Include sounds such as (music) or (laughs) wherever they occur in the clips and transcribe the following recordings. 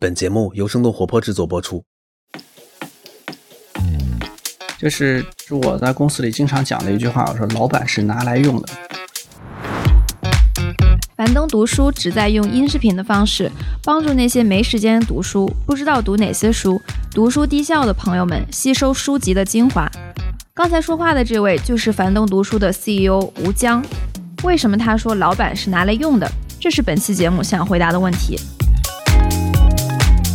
本节目由生动活泼制作播出。就是我在公司里经常讲的一句话，我说老板是拿来用的。樊登读书旨在用音视频的方式，帮助那些没时间读书、不知道读哪些书、读书低效的朋友们吸收书籍的精华。刚才说话的这位就是樊登读书的 CEO 吴江。为什么他说老板是拿来用的？这是本期节目想回答的问题。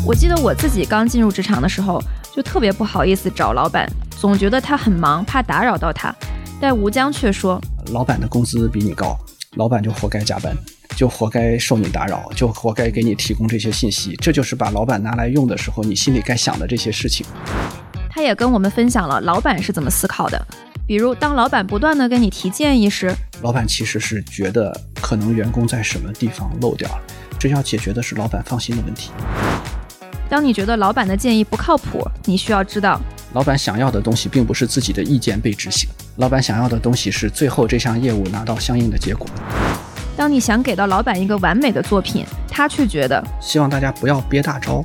我记得我自己刚进入职场的时候，就特别不好意思找老板，总觉得他很忙，怕打扰到他。但吴江却说，老板的工资比你高，老板就活该加班，就活该受你打扰，就活该给你提供这些信息。这就是把老板拿来用的时候，你心里该想的这些事情。他也跟我们分享了老板是怎么思考的，比如当老板不断的跟你提建议时，老板其实是觉得可能员工在什么地方漏掉了，这要解决的是老板放心的问题。当你觉得老板的建议不靠谱，你需要知道，老板想要的东西并不是自己的意见被执行，老板想要的东西是最后这项业务拿到相应的结果。当你想给到老板一个完美的作品，他却觉得希望大家不要憋大招。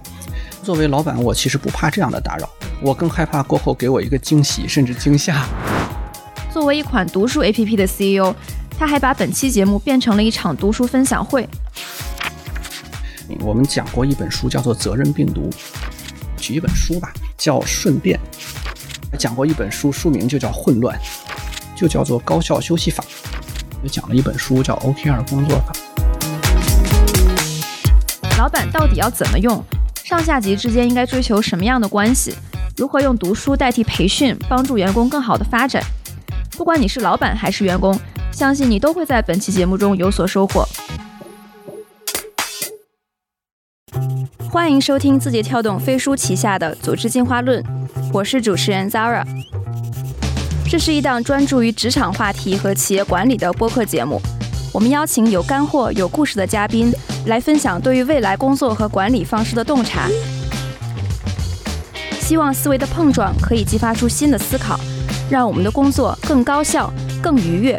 作为老板，我其实不怕这样的打扰，我更害怕过后给我一个惊喜甚至惊吓。作为一款读书 APP 的 CEO，他还把本期节目变成了一场读书分享会。我们讲过一本书，叫做《责任病毒》。举一本书吧，叫《顺便》。讲过一本书，书名就叫《混乱》，就叫做《高效休息法》。也讲了一本书，叫《OKR 工作法》。老板到底要怎么用？上下级之间应该追求什么样的关系？如何用读书代替培训，帮助员工更好的发展？不管你是老板还是员工，相信你都会在本期节目中有所收获。欢迎收听字节跳动飞书旗下的《组织进化论》，我是主持人 Zara。这是一档专注于职场话题和企业管理的播客节目。我们邀请有干货、有故事的嘉宾来分享对于未来工作和管理方式的洞察。希望思维的碰撞可以激发出新的思考，让我们的工作更高效、更愉悦。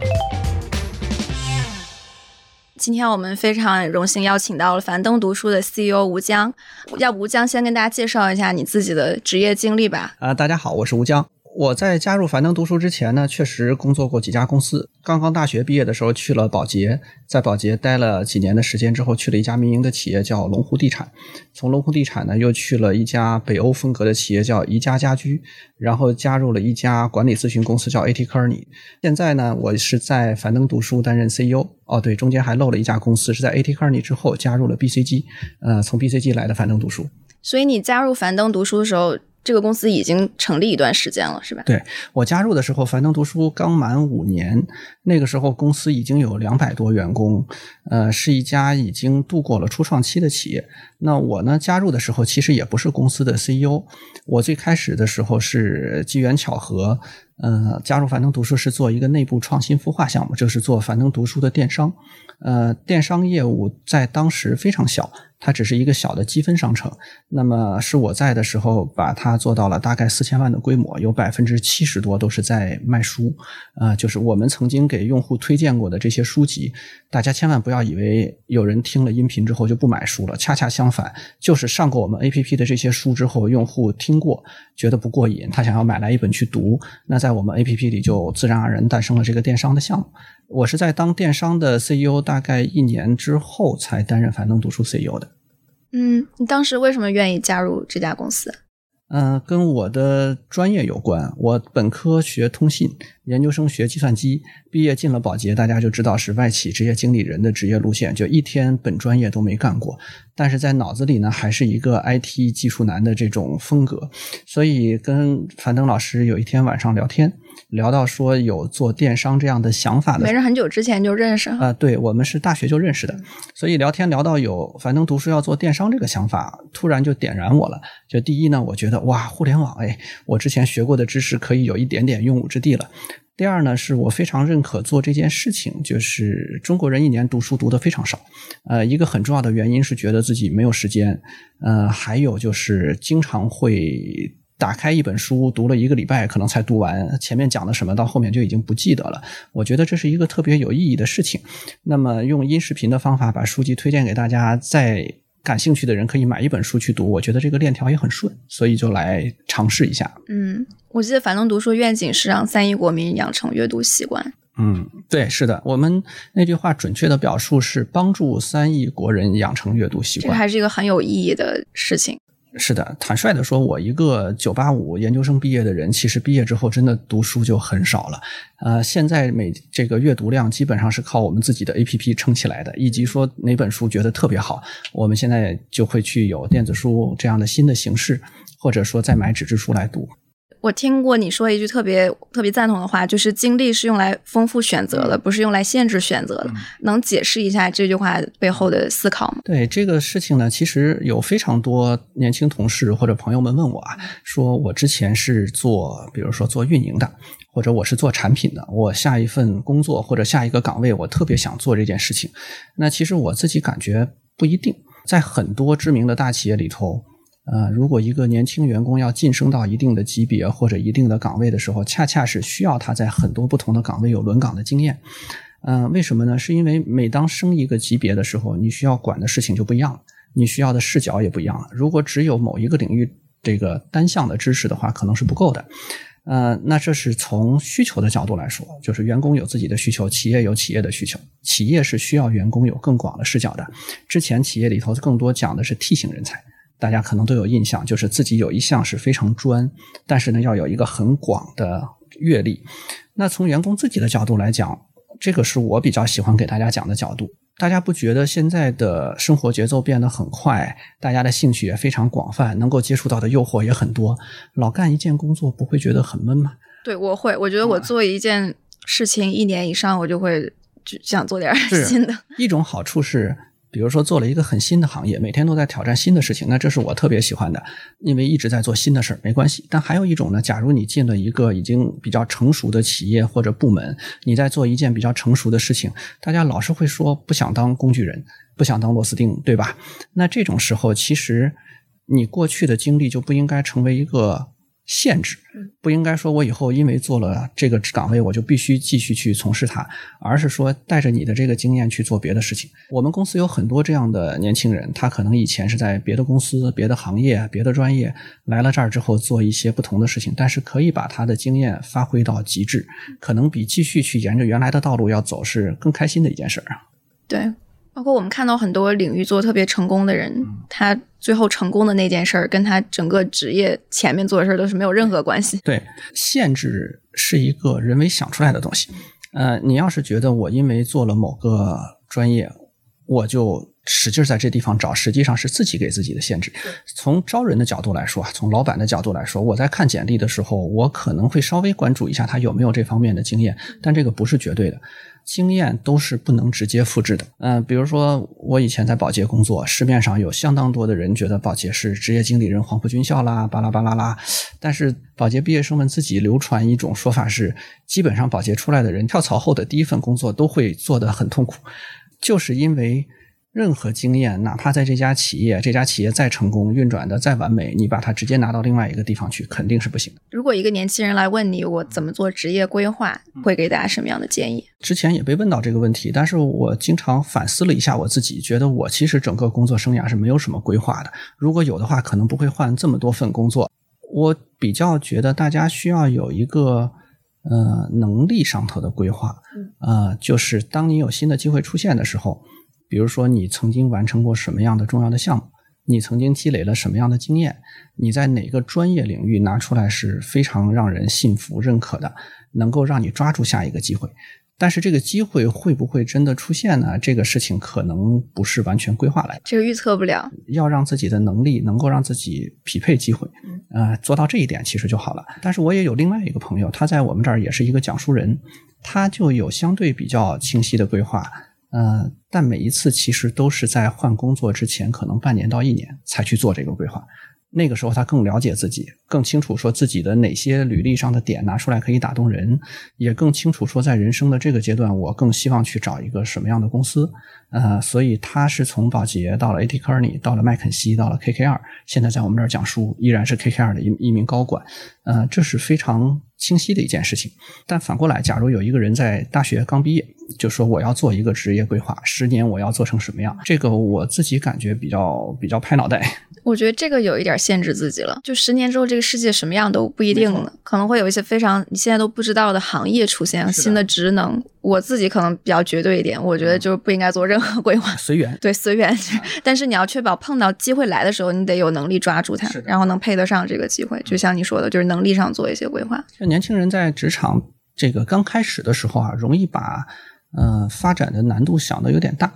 今天我们非常荣幸邀请到了樊登读书的 CEO 吴江，要不吴江先跟大家介绍一下你自己的职业经历吧。啊，大家好，我是吴江。我在加入樊登读书之前呢，确实工作过几家公司。刚刚大学毕业的时候去了宝洁，在宝洁待了几年的时间之后，去了一家民营的企业叫龙湖地产。从龙湖地产呢，又去了一家北欧风格的企业叫宜家家居，然后加入了一家管理咨询公司叫 AT Kearney。现在呢，我是在樊登读书担任 CEO。哦，对，中间还漏了一家公司，是在 AT Kearney 之后加入了 BCG。呃，从 BCG 来的樊登读书。所以你加入樊登读书的时候。这个公司已经成立一段时间了，是吧？对我加入的时候，樊登读书刚满五年，那个时候公司已经有两百多员工，呃，是一家已经度过了初创期的企业。那我呢，加入的时候其实也不是公司的 CEO，我最开始的时候是机缘巧合，呃，加入樊登读书是做一个内部创新孵化项目，就是做樊登读书的电商，呃，电商业务在当时非常小。它只是一个小的积分商城，那么是我在的时候把它做到了大概四千万的规模，有百分之七十多都是在卖书，啊，就是我们曾经给用户推荐过的这些书籍，大家千万不要以为有人听了音频之后就不买书了，恰恰相反，就是上过我们 APP 的这些书之后，用户听过觉得不过瘾，他想要买来一本去读，那在我们 APP 里就自然而然诞生了这个电商的项目。我是在当电商的 CEO 大概一年之后才担任樊登读书 CEO 的。嗯，你当时为什么愿意加入这家公司？嗯，跟我的专业有关。我本科学通信，研究生学计算机，毕业进了保洁，大家就知道是外企职业经理人的职业路线，就一天本专业都没干过。但是在脑子里呢，还是一个 IT 技术男的这种风格。所以跟樊登老师有一天晚上聊天。聊到说有做电商这样的想法的，没人很久之前就认识啊，对我们是大学就认识的，所以聊天聊到有樊登读书要做电商这个想法，突然就点燃我了。就第一呢，我觉得哇，互联网哎，我之前学过的知识可以有一点点用武之地了。第二呢，是我非常认可做这件事情，就是中国人一年读书读的非常少，呃，一个很重要的原因是觉得自己没有时间，呃，还有就是经常会。打开一本书，读了一个礼拜，可能才读完前面讲的什么，到后面就已经不记得了。我觉得这是一个特别有意义的事情。那么，用音视频的方法把书籍推荐给大家，在。感兴趣的人可以买一本书去读，我觉得这个链条也很顺，所以就来尝试一下。嗯，我记得樊登读书愿景是让三亿国民养成阅读习惯。嗯，对，是的，我们那句话准确的表述是帮助三亿国人养成阅读习惯，这还是一个很有意义的事情。是的，坦率的说，我一个九八五研究生毕业的人，其实毕业之后真的读书就很少了。呃，现在每这个阅读量基本上是靠我们自己的 A P P 撑起来的，以及说哪本书觉得特别好，我们现在就会去有电子书这样的新的形式，或者说再买纸质书来读。我听过你说一句特别特别赞同的话，就是经历是用来丰富选择的，不是用来限制选择的。能解释一下这句话背后的思考吗？对这个事情呢，其实有非常多年轻同事或者朋友们问我啊，说我之前是做，比如说做运营的，或者我是做产品的，我下一份工作或者下一个岗位，我特别想做这件事情。那其实我自己感觉不一定，在很多知名的大企业里头。呃，如果一个年轻员工要晋升到一定的级别或者一定的岗位的时候，恰恰是需要他在很多不同的岗位有轮岗的经验。嗯，为什么呢？是因为每当升一个级别的时候，你需要管的事情就不一样了，你需要的视角也不一样了。如果只有某一个领域这个单项的知识的话，可能是不够的。呃，那这是从需求的角度来说，就是员工有自己的需求，企业有企业的需求，企业是需要员工有更广的视角的。之前企业里头更多讲的是 T 型人才。大家可能都有印象，就是自己有一项是非常专，但是呢，要有一个很广的阅历。那从员工自己的角度来讲，这个是我比较喜欢给大家讲的角度。大家不觉得现在的生活节奏变得很快，大家的兴趣也非常广泛，能够接触到的诱惑也很多，老干一件工作不会觉得很闷吗？对，我会。我觉得我做一件事情一年以上，我就会想做点新的。一种好处是。比如说做了一个很新的行业，每天都在挑战新的事情，那这是我特别喜欢的，因为一直在做新的事儿，没关系。但还有一种呢，假如你进了一个已经比较成熟的企业或者部门，你在做一件比较成熟的事情，大家老是会说不想当工具人，不想当螺丝钉，对吧？那这种时候，其实你过去的经历就不应该成为一个。限制不应该说，我以后因为做了这个岗位，我就必须继续去从事它，而是说带着你的这个经验去做别的事情。我们公司有很多这样的年轻人，他可能以前是在别的公司、别的行业、别的专业来了这儿之后做一些不同的事情，但是可以把他的经验发挥到极致，可能比继续去沿着原来的道路要走是更开心的一件事儿啊。对。包括我们看到很多领域做特别成功的人，他最后成功的那件事儿，跟他整个职业前面做的事儿都是没有任何关系。对，限制是一个人为想出来的东西。呃，你要是觉得我因为做了某个专业，我就使劲在这地方找，实际上是自己给自己的限制。从招人的角度来说，从老板的角度来说，我在看简历的时候，我可能会稍微关注一下他有没有这方面的经验，但这个不是绝对的。经验都是不能直接复制的。嗯，比如说我以前在保洁工作，市面上有相当多的人觉得保洁是职业经理人黄埔军校啦，巴拉巴拉啦。但是保洁毕业生们自己流传一种说法是，基本上保洁出来的人跳槽后的第一份工作都会做得很痛苦，就是因为。任何经验，哪怕在这家企业，这家企业再成功、运转的再完美，你把它直接拿到另外一个地方去，肯定是不行的。如果一个年轻人来问你，我怎么做职业规划，会给大家什么样的建议？之前也被问到这个问题，但是我经常反思了一下，我自己觉得我其实整个工作生涯是没有什么规划的。如果有的话，可能不会换这么多份工作。我比较觉得大家需要有一个呃能力上头的规划，呃，就是当你有新的机会出现的时候。比如说，你曾经完成过什么样的重要的项目？你曾经积累了什么样的经验？你在哪个专业领域拿出来是非常让人信服、认可的，能够让你抓住下一个机会。但是这个机会会不会真的出现呢？这个事情可能不是完全规划来的，这个预测不了。要让自己的能力能够让自己匹配机会，呃，做到这一点其实就好了。但是我也有另外一个朋友，他在我们这儿也是一个讲述人，他就有相对比较清晰的规划。呃，但每一次其实都是在换工作之前，可能半年到一年才去做这个规划。那个时候他更了解自己，更清楚说自己的哪些履历上的点拿出来可以打动人，也更清楚说在人生的这个阶段，我更希望去找一个什么样的公司。呃，所以他是从宝洁到了 AT Kearney，到了麦肯锡，到了 KKR，现在在我们这儿讲书，依然是 KKR 的一一名高管。呃，这是非常清晰的一件事情。但反过来，假如有一个人在大学刚毕业，就说我要做一个职业规划，十年我要做成什么样，这个我自己感觉比较比较拍脑袋。我觉得这个有一点限制自己了，就十年之后这个世界什么样都不一定了，可能会有一些非常你现在都不知道的行业出现，新的职能。我自己可能比较绝对一点，我觉得就是不应该做任何规划，随缘。对，随缘。但是你要确保碰到机会来的时候，你得有能力抓住它，然后能配得上这个机会。就像你说的，就是能力上做一些规划。就年轻人在职场这个刚开始的时候啊，容易把呃发展的难度想的有点大。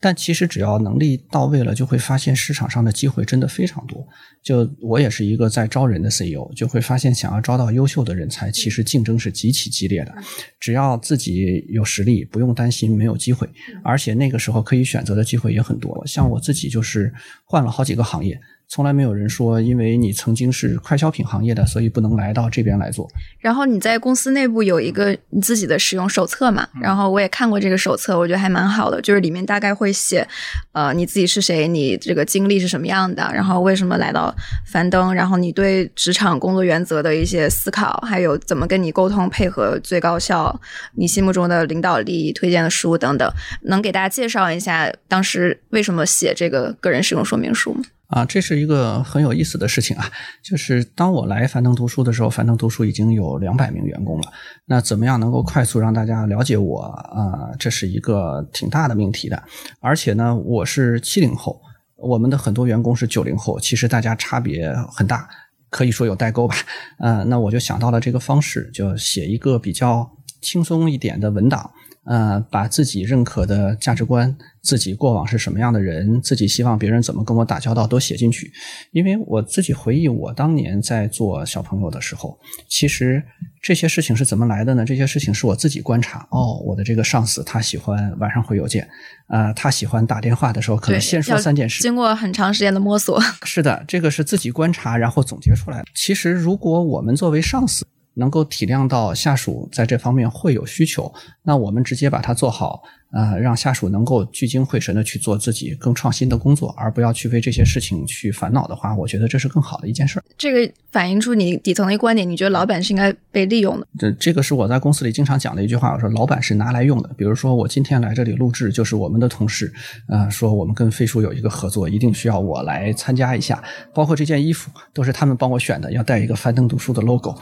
但其实只要能力到位了，就会发现市场上的机会真的非常多。就我也是一个在招人的 CEO，就会发现想要招到优秀的人才，其实竞争是极其激烈的。只要自己有实力，不用担心没有机会。而且那个时候可以选择的机会也很多。像我自己就是换了好几个行业。从来没有人说，因为你曾经是快消品行业的，所以不能来到这边来做。然后你在公司内部有一个你自己的使用手册嘛？然后我也看过这个手册，我觉得还蛮好的。就是里面大概会写，呃，你自己是谁，你这个经历是什么样的，然后为什么来到樊登，然后你对职场工作原则的一些思考，还有怎么跟你沟通配合最高效，你心目中的领导力、推荐的书等等，能给大家介绍一下当时为什么写这个个人使用说明书吗？啊，这是一个很有意思的事情啊！就是当我来樊登读书的时候，樊登读书已经有两百名员工了。那怎么样能够快速让大家了解我啊？这是一个挺大的命题的。而且呢，我是七零后，我们的很多员工是九零后，其实大家差别很大，可以说有代沟吧。嗯，那我就想到了这个方式，就写一个比较轻松一点的文档。呃，把自己认可的价值观、自己过往是什么样的人、自己希望别人怎么跟我打交道都写进去。因为我自己回忆，我当年在做小朋友的时候，其实这些事情是怎么来的呢？这些事情是我自己观察。哦，我的这个上司他喜欢晚上回邮件，啊，他喜欢打电话的时候可能先说三件事。经过很长时间的摸索，(laughs) 是的，这个是自己观察然后总结出来的。其实，如果我们作为上司，能够体谅到下属在这方面会有需求，那我们直接把它做好。呃，让下属能够聚精会神的去做自己更创新的工作，而不要去为这些事情去烦恼的话，我觉得这是更好的一件事儿。这个反映出你底层的一个观点，你觉得老板是应该被利用的？这这个是我在公司里经常讲的一句话，我说老板是拿来用的。比如说我今天来这里录制，就是我们的同事，呃，说我们跟飞书有一个合作，一定需要我来参加一下，包括这件衣服都是他们帮我选的，要带一个樊登读书的 logo，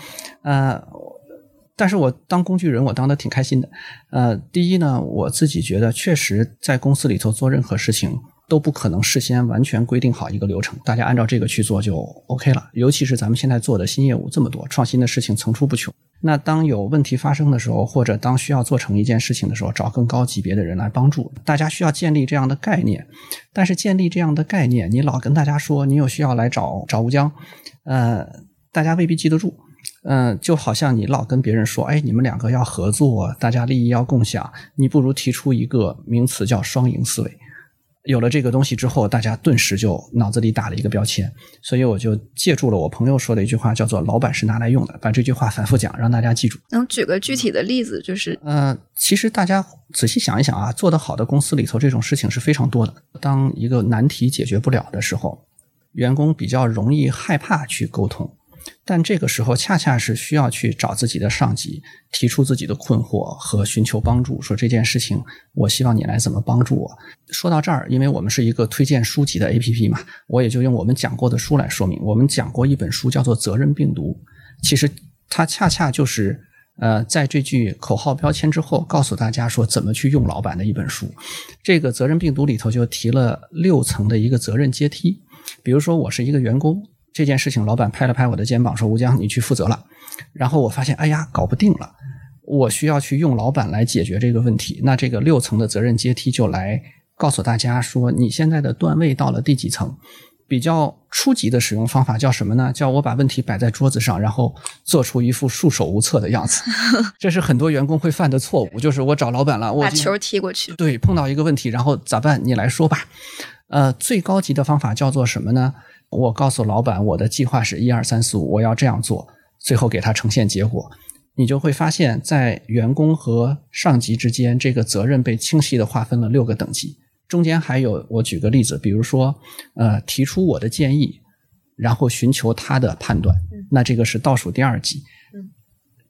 呃。但是我当工具人，我当的挺开心的。呃，第一呢，我自己觉得确实在公司里头做任何事情都不可能事先完全规定好一个流程，大家按照这个去做就 OK 了。尤其是咱们现在做的新业务这么多，创新的事情层出不穷。那当有问题发生的时候，或者当需要做成一件事情的时候，找更高级别的人来帮助。大家需要建立这样的概念，但是建立这样的概念，你老跟大家说你有需要来找找吴江，呃，大家未必记得住。嗯，就好像你老跟别人说，哎，你们两个要合作，大家利益要共享，你不如提出一个名词叫双赢思维。有了这个东西之后，大家顿时就脑子里打了一个标签。所以我就借助了我朋友说的一句话，叫做“老板是拿来用的”，把这句话反复讲，让大家记住。能举个具体的例子？就是，呃，其实大家仔细想一想啊，做得好的公司里头，这种事情是非常多的。当一个难题解决不了的时候，员工比较容易害怕去沟通。但这个时候恰恰是需要去找自己的上级，提出自己的困惑和寻求帮助，说这件事情，我希望你来怎么帮助我。说到这儿，因为我们是一个推荐书籍的 APP 嘛，我也就用我们讲过的书来说明。我们讲过一本书叫做《责任病毒》，其实它恰恰就是呃，在这句口号标签之后，告诉大家说怎么去用老板的一本书。这个《责任病毒》里头就提了六层的一个责任阶梯，比如说我是一个员工。这件事情，老板拍了拍我的肩膀，说：“吴江，你去负责了。”然后我发现，哎呀，搞不定了，我需要去用老板来解决这个问题。那这个六层的责任阶梯就来告诉大家说：“你现在的段位到了第几层？比较初级的使用方法叫什么呢？叫我把问题摆在桌子上，然后做出一副束手无策的样子。(laughs) 这是很多员工会犯的错误，就是我找老板了，我把球踢过去。对，碰到一个问题，然后咋办？你来说吧。呃，最高级的方法叫做什么呢？我告诉老板，我的计划是一二三四五，我要这样做，最后给他呈现结果。你就会发现，在员工和上级之间，这个责任被清晰的划分了六个等级。中间还有，我举个例子，比如说，呃，提出我的建议，然后寻求他的判断，那这个是倒数第二级。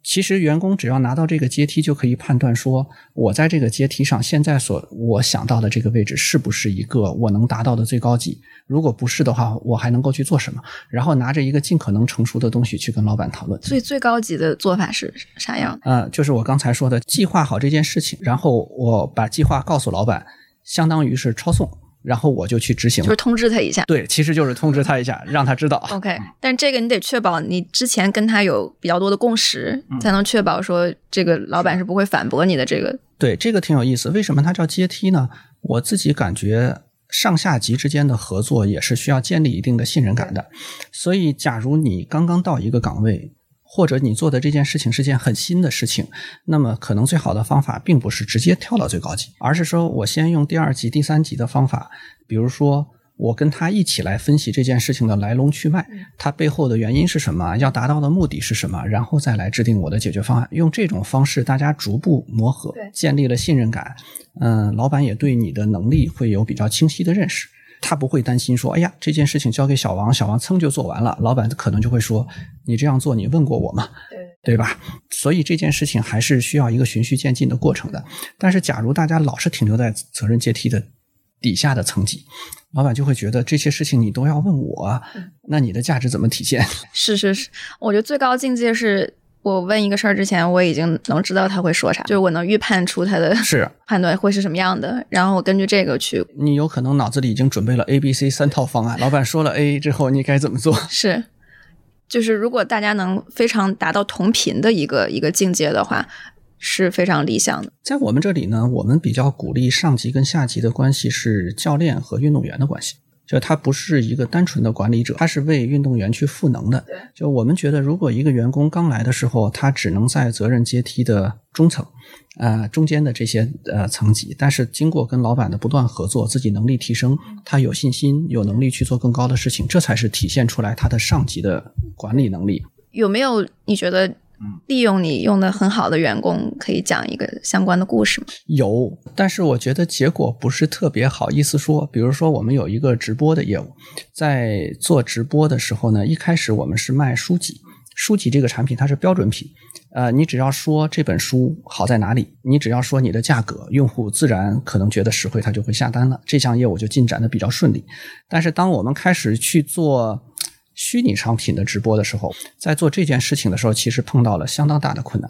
其实员工只要拿到这个阶梯，就可以判断说，我在这个阶梯上现在所我想到的这个位置是不是一个我能达到的最高级。如果不是的话，我还能够去做什么？然后拿着一个尽可能成熟的东西去跟老板讨论。所以最高级的做法是啥样？呃，就是我刚才说的，计划好这件事情，然后我把计划告诉老板，相当于是抄送。然后我就去执行，就是通知他一下。对，其实就是通知他一下，让他知道。OK，但这个你得确保你之前跟他有比较多的共识，才能确保说这个老板是不会反驳你的。这个对，这个挺有意思。为什么它叫阶梯呢？我自己感觉上下级之间的合作也是需要建立一定的信任感的。所以，假如你刚刚到一个岗位。或者你做的这件事情是件很新的事情，那么可能最好的方法并不是直接跳到最高级，而是说我先用第二级、第三级的方法，比如说我跟他一起来分析这件事情的来龙去脉，它背后的原因是什么，要达到的目的是什么，然后再来制定我的解决方案。用这种方式，大家逐步磨合，建立了信任感。嗯，老板也对你的能力会有比较清晰的认识。他不会担心说：“哎呀，这件事情交给小王，小王噌就做完了。”老板可能就会说：“你这样做，你问过我吗？对对吧？”所以这件事情还是需要一个循序渐进的过程的。但是，假如大家老是停留在责任阶梯的底下的层级，老板就会觉得这些事情你都要问我，那你的价值怎么体现？(laughs) 是是是，我觉得最高境界是。我问一个事儿之前，我已经能知道他会说啥，就是我能预判出他的是 (laughs) 判断会是什么样的，然后我根据这个去。你有可能脑子里已经准备了 A、B、C 三套方案，老板说了 A 之后，你该怎么做？(laughs) 是，就是如果大家能非常达到同频的一个一个境界的话，是非常理想的。在我们这里呢，我们比较鼓励上级跟下级的关系是教练和运动员的关系。就他不是一个单纯的管理者，他是为运动员去赋能的。就我们觉得，如果一个员工刚来的时候，他只能在责任阶梯的中层，呃，中间的这些呃层级，但是经过跟老板的不断合作，自己能力提升，他有信心、有能力去做更高的事情，这才是体现出来他的上级的管理能力。有没有你觉得？利用你用的很好的员工，可以讲一个相关的故事吗？有，但是我觉得结果不是特别好意思说。比如说，我们有一个直播的业务，在做直播的时候呢，一开始我们是卖书籍，书籍这个产品它是标准品，呃，你只要说这本书好在哪里，你只要说你的价格，用户自然可能觉得实惠，他就会下单了。这项业务就进展的比较顺利。但是当我们开始去做，虚拟商品的直播的时候，在做这件事情的时候，其实碰到了相当大的困难。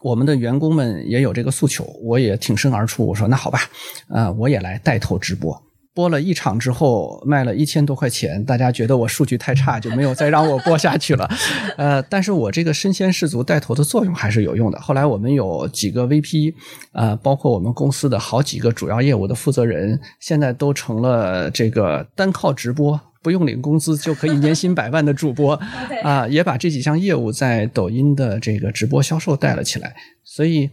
我们的员工们也有这个诉求，我也挺身而出，我说那好吧，呃，我也来带头直播。播了一场之后，卖了一千多块钱，大家觉得我数据太差，就没有再让我播下去了。(laughs) 呃，但是我这个身先士卒带头的作用还是有用的。后来我们有几个 VP，呃，包括我们公司的好几个主要业务的负责人，现在都成了这个单靠直播。不用领工资就可以年薪百万的主播 (laughs) 啊，也把这几项业务在抖音的这个直播销售带了起来。所以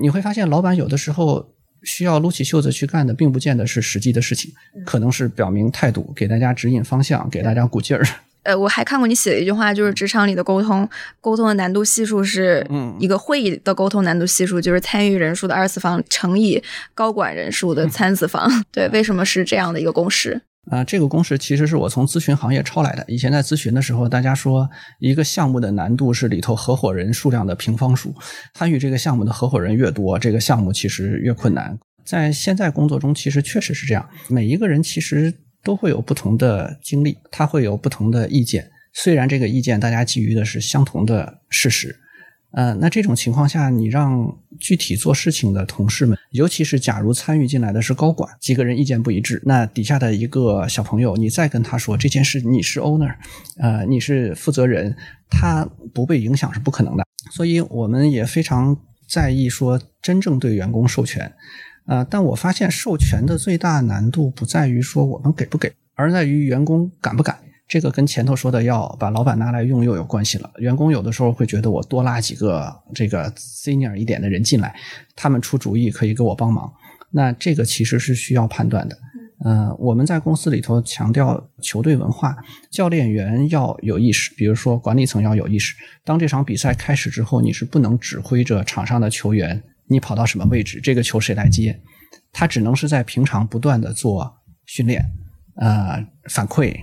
你会发现，老板有的时候需要撸起袖子去干的，并不见得是实际的事情，可能是表明态度，给大家指引方向，给大家鼓劲儿。(laughs) 呃，我还看过你写的一句话，就是职场里的沟通，沟通的难度系数是一个会议的沟通难度系数，就是参与人数的二次方乘以高管人数的三次方。(laughs) 对，为什么是这样的一个公式？啊，这个公式其实是我从咨询行业抄来的。以前在咨询的时候，大家说一个项目的难度是里头合伙人数量的平方数，参与这个项目的合伙人越多，这个项目其实越困难。在现在工作中，其实确实是这样。每一个人其实都会有不同的经历，他会有不同的意见。虽然这个意见大家基于的是相同的事实。呃，那这种情况下，你让具体做事情的同事们，尤其是假如参与进来的是高管，几个人意见不一致，那底下的一个小朋友，你再跟他说这件事你是 owner，呃，你是负责人，他不被影响是不可能的。所以我们也非常在意说真正对员工授权，呃，但我发现授权的最大难度不在于说我们给不给。而在于员工敢不敢。这个跟前头说的要把老板拿来用又有关系了。员工有的时候会觉得我多拉几个这个 senior 一点的人进来，他们出主意可以给我帮忙。那这个其实是需要判断的。呃，我们在公司里头强调球队文化，教练员要有意识，比如说管理层要有意识。当这场比赛开始之后，你是不能指挥着场上的球员，你跑到什么位置，这个球谁来接，他只能是在平常不断的做训练，呃，反馈。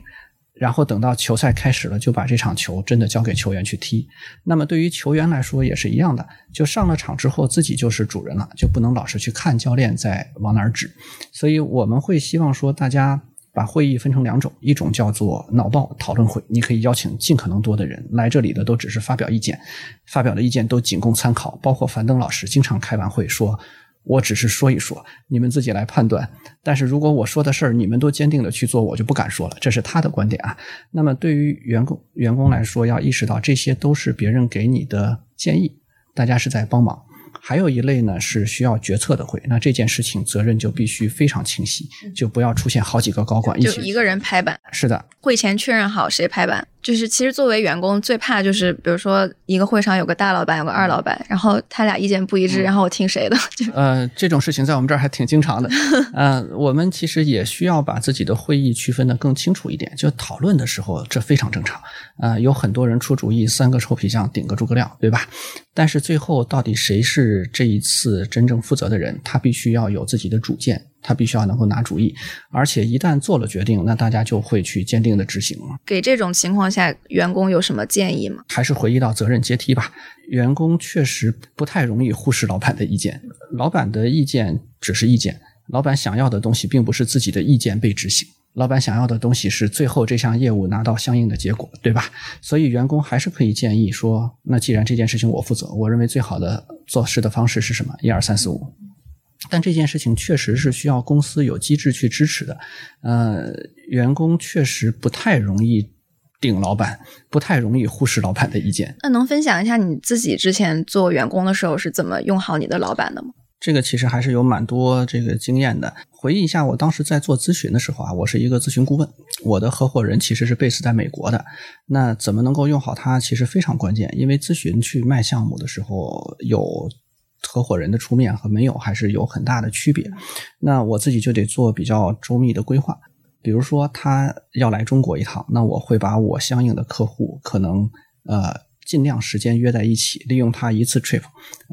然后等到球赛开始了，就把这场球真的交给球员去踢。那么对于球员来说也是一样的，就上了场之后自己就是主人了，就不能老是去看教练在往哪儿指。所以我们会希望说，大家把会议分成两种，一种叫做脑报讨论会，你可以邀请尽可能多的人来这里的，都只是发表意见，发表的意见都仅供参考。包括樊登老师经常开完会说。我只是说一说，你们自己来判断。但是如果我说的事儿你们都坚定的去做，我就不敢说了。这是他的观点啊。那么对于员工员工来说，要意识到这些都是别人给你的建议，大家是在帮忙。还有一类呢是需要决策的会，那这件事情责任就必须非常清晰，就不要出现好几个高管一起一个人拍板。是的，会前确认好谁拍板。就是其实作为员工最怕就是，比如说一个会上有个大老板，有个二老板，然后他俩意见不一致，然后我听谁的？就呃，这种事情在我们这儿还挺经常的。(laughs) 呃，我们其实也需要把自己的会议区分的更清楚一点。就讨论的时候，这非常正常。啊，有很多人出主意，三个臭皮匠顶个诸葛亮，对吧？但是最后到底谁是这一次真正负责的人？他必须要有自己的主见。他必须要能够拿主意，而且一旦做了决定，那大家就会去坚定的执行了。给这种情况下，员工有什么建议吗？还是回忆到责任阶梯吧。员工确实不太容易忽视老板的意见，老板的意见只是意见，老板想要的东西并不是自己的意见被执行，老板想要的东西是最后这项业务拿到相应的结果，对吧？所以员工还是可以建议说，那既然这件事情我负责，我认为最好的做事的方式是什么？一二三四五。但这件事情确实是需要公司有机制去支持的，呃，员工确实不太容易顶老板，不太容易忽视老板的意见。那能分享一下你自己之前做员工的时候是怎么用好你的老板的吗？这个其实还是有蛮多这个经验的。回忆一下，我当时在做咨询的时候啊，我是一个咨询顾问，我的合伙人其实是 base 在美国的。那怎么能够用好它，其实非常关键，因为咨询去卖项目的时候有。合伙人的出面和没有还是有很大的区别，那我自己就得做比较周密的规划。比如说他要来中国一趟，那我会把我相应的客户可能呃尽量时间约在一起，利用他一次 trip，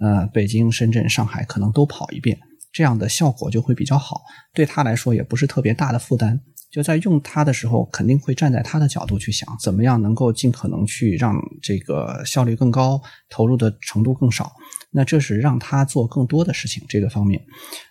呃北京、深圳、上海可能都跑一遍，这样的效果就会比较好，对他来说也不是特别大的负担。就在用它的时候，肯定会站在他的角度去想，怎么样能够尽可能去让这个效率更高，投入的程度更少。那这是让他做更多的事情这个方面。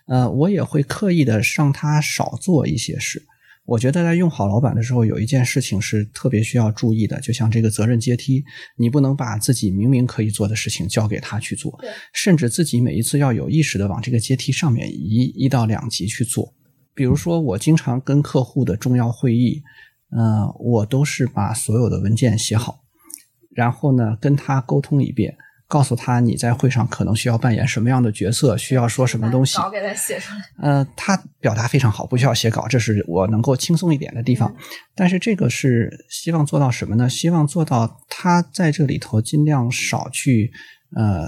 呃，我也会刻意的让他少做一些事。我觉得在用好老板的时候，有一件事情是特别需要注意的，就像这个责任阶梯，你不能把自己明明可以做的事情交给他去做，甚至自己每一次要有意识的往这个阶梯上面移一到两级去做。比如说，我经常跟客户的重要会议，嗯，我都是把所有的文件写好，然后呢跟他沟通一遍，告诉他你在会上可能需要扮演什么样的角色，需要说什么东西。稿给他写出来。呃，他表达非常好，不需要写稿，这是我能够轻松一点的地方。但是这个是希望做到什么呢？希望做到他在这里头尽量少去，呃，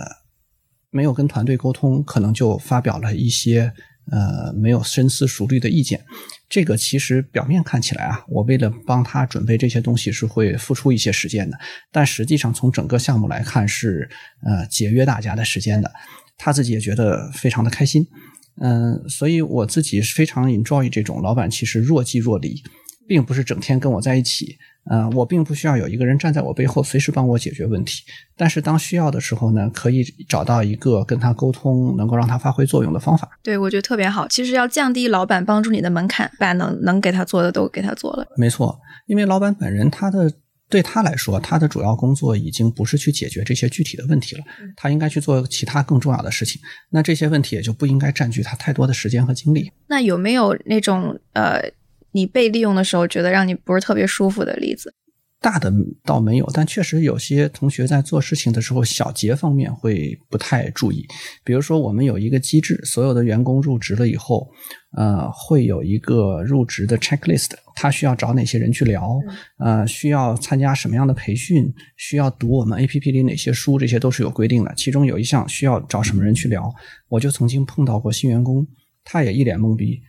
没有跟团队沟通，可能就发表了一些。呃，没有深思熟虑的意见，这个其实表面看起来啊，我为了帮他准备这些东西是会付出一些时间的，但实际上从整个项目来看是呃节约大家的时间的，他自己也觉得非常的开心，嗯，所以我自己是非常 enjoy 这种老板其实若即若离，并不是整天跟我在一起。呃，我并不需要有一个人站在我背后随时帮我解决问题，但是当需要的时候呢，可以找到一个跟他沟通，能够让他发挥作用的方法。对，我觉得特别好。其实要降低老板帮助你的门槛，把能能给他做的都给他做了。没错，因为老板本人他的对他来说，他的主要工作已经不是去解决这些具体的问题了，他应该去做其他更重要的事情。那这些问题也就不应该占据他太多的时间和精力。那有没有那种呃？你被利用的时候，觉得让你不是特别舒服的例子，大的倒没有，但确实有些同学在做事情的时候，小节方面会不太注意。比如说，我们有一个机制，所有的员工入职了以后，呃，会有一个入职的 checklist，他需要找哪些人去聊，呃，需要参加什么样的培训，需要读我们 APP 里哪些书，这些都是有规定的。其中有一项需要找什么人去聊，我就曾经碰到过新员工，他也一脸懵逼。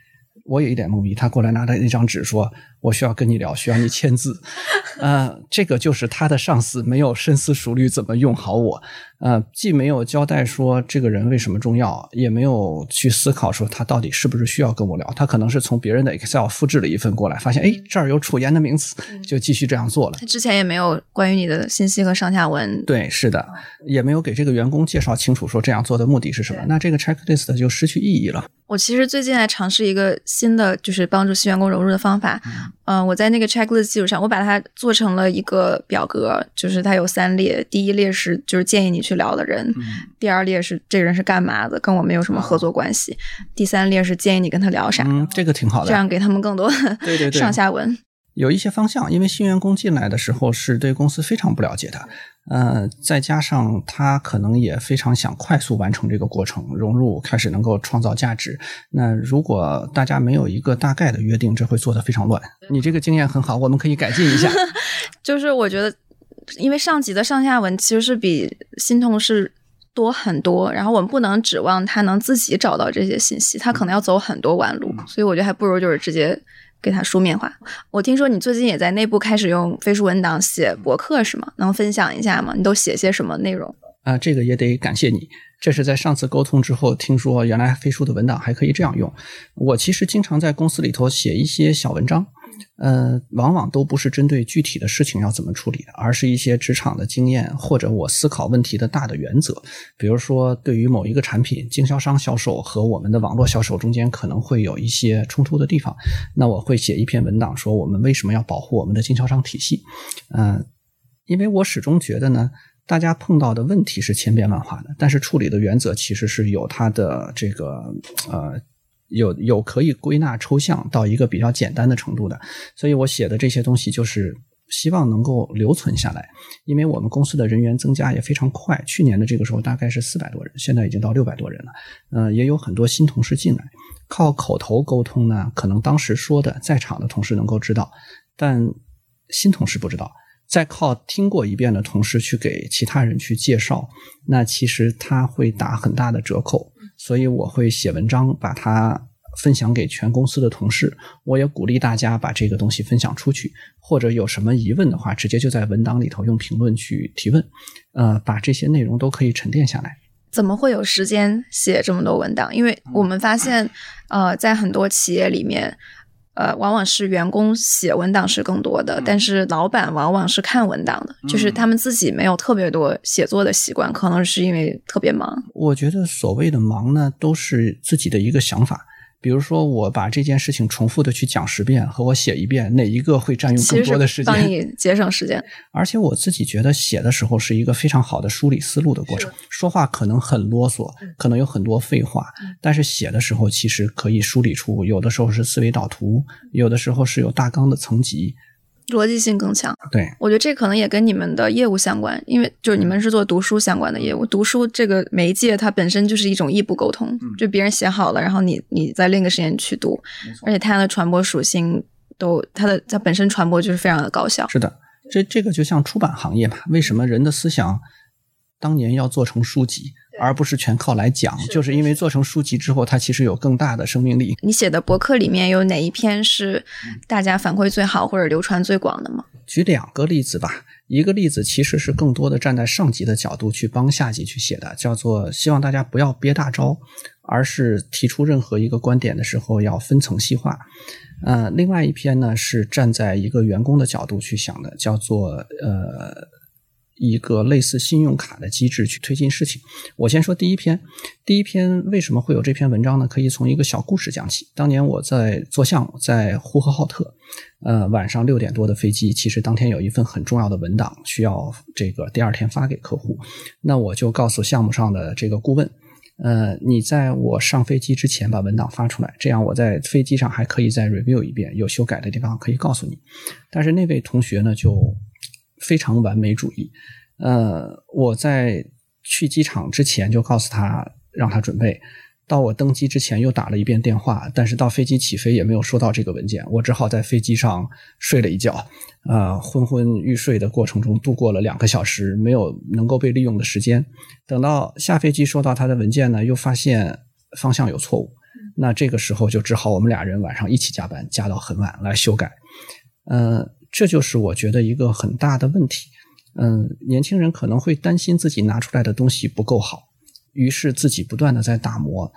我也一脸懵逼，他过来拿着一张纸说：“我需要跟你聊，需要你签字。(laughs) ”呃，这个就是他的上司没有深思熟虑怎么用好我，呃，既没有交代说这个人为什么重要，也没有去思考说他到底是不是需要跟我聊。他可能是从别人的 Excel 复制了一份过来，发现哎这儿有楚言的名字，就继续这样做了。他之前也没有关于你的信息和上下文。对，是的，也没有给这个员工介绍清楚说这样做的目的是什么，那这个 checklist 就失去意义了。我其实最近在尝试一个新的，就是帮助新员工融入的方法。嗯，我在那个 checklist 基础上，我把它做成了一个表格，就是它有三列，第一列是就是建议你去聊的人，第二列是这个人是干嘛的，跟我没有什么合作关系，第三列是建议你跟他聊啥。嗯，这个挺好的，这样给他们更多对对对 (laughs) 上下文。有一些方向，因为新员工进来的时候是对公司非常不了解的，呃，再加上他可能也非常想快速完成这个过程，融入，开始能够创造价值。那如果大家没有一个大概的约定，这会做得非常乱。你这个经验很好，我们可以改进一下。(laughs) 就是我觉得，因为上级的上下文其实是比新同事多很多，然后我们不能指望他能自己找到这些信息，他可能要走很多弯路，所以我觉得还不如就是直接。给他书面化。我听说你最近也在内部开始用飞书文档写博客是吗？能分享一下吗？你都写些什么内容？啊，这个也得感谢你。这是在上次沟通之后，听说原来飞书的文档还可以这样用。我其实经常在公司里头写一些小文章。呃，往往都不是针对具体的事情要怎么处理，而是一些职场的经验或者我思考问题的大的原则。比如说，对于某一个产品，经销商销售和我们的网络销售中间可能会有一些冲突的地方，那我会写一篇文档，说我们为什么要保护我们的经销商体系。嗯，因为我始终觉得呢，大家碰到的问题是千变万化的，但是处理的原则其实是有它的这个呃。有有可以归纳抽象到一个比较简单的程度的，所以我写的这些东西就是希望能够留存下来。因为我们公司的人员增加也非常快，去年的这个时候大概是四百多人，现在已经到六百多人了。嗯，也有很多新同事进来，靠口头沟通呢，可能当时说的在场的同事能够知道，但新同事不知道。再靠听过一遍的同事去给其他人去介绍，那其实他会打很大的折扣。所以我会写文章，把它分享给全公司的同事。我也鼓励大家把这个东西分享出去，或者有什么疑问的话，直接就在文档里头用评论去提问。呃，把这些内容都可以沉淀下来。怎么会有时间写这么多文档？因为我们发现，呃，在很多企业里面。呃，往往是员工写文档是更多的，但是老板往往是看文档的，就是他们自己没有特别多写作的习惯，可能是因为特别忙。我觉得所谓的忙呢，都是自己的一个想法。比如说，我把这件事情重复的去讲十遍，和我写一遍，哪一个会占用更多的时间？帮你节省时间。(laughs) 而且我自己觉得写的时候是一个非常好的梳理思路的过程。说话可能很啰嗦，可能有很多废话，但是写的时候其实可以梳理出，有的时候是思维导图，有的时候是有大纲的层级。逻辑性更强，对。我觉得这可能也跟你们的业务相关，因为就是你们是做读书相关的业务，读书这个媒介它本身就是一种异步沟通，就别人写好了，然后你你在另一个时间去读，而且它的传播属性都它的它本身传播就是非常的高效。是的，这这个就像出版行业嘛，为什么人的思想当年要做成书籍？而不是全靠来讲，就是因为做成书籍之后，它其实有更大的生命力。你写的博客里面有哪一篇是大家反馈最好或者流传最广的吗？举两个例子吧。一个例子其实是更多的站在上级的角度去帮下级去写的，叫做希望大家不要憋大招，而是提出任何一个观点的时候要分层细化。呃，另外一篇呢是站在一个员工的角度去想的，叫做呃。一个类似信用卡的机制去推进事情。我先说第一篇，第一篇为什么会有这篇文章呢？可以从一个小故事讲起。当年我在做项目，在呼和浩特，呃，晚上六点多的飞机，其实当天有一份很重要的文档需要这个第二天发给客户。那我就告诉项目上的这个顾问，呃，你在我上飞机之前把文档发出来，这样我在飞机上还可以再 review 一遍，有修改的地方可以告诉你。但是那位同学呢就。非常完美主义。呃，我在去机场之前就告诉他，让他准备。到我登机之前又打了一遍电话，但是到飞机起飞也没有收到这个文件，我只好在飞机上睡了一觉，呃，昏昏欲睡的过程中度过了两个小时，没有能够被利用的时间。等到下飞机收到他的文件呢，又发现方向有错误，那这个时候就只好我们俩人晚上一起加班，加到很晚来修改。嗯，这就是我觉得一个很大的问题。嗯，年轻人可能会担心自己拿出来的东西不够好。于是自己不断的在打磨，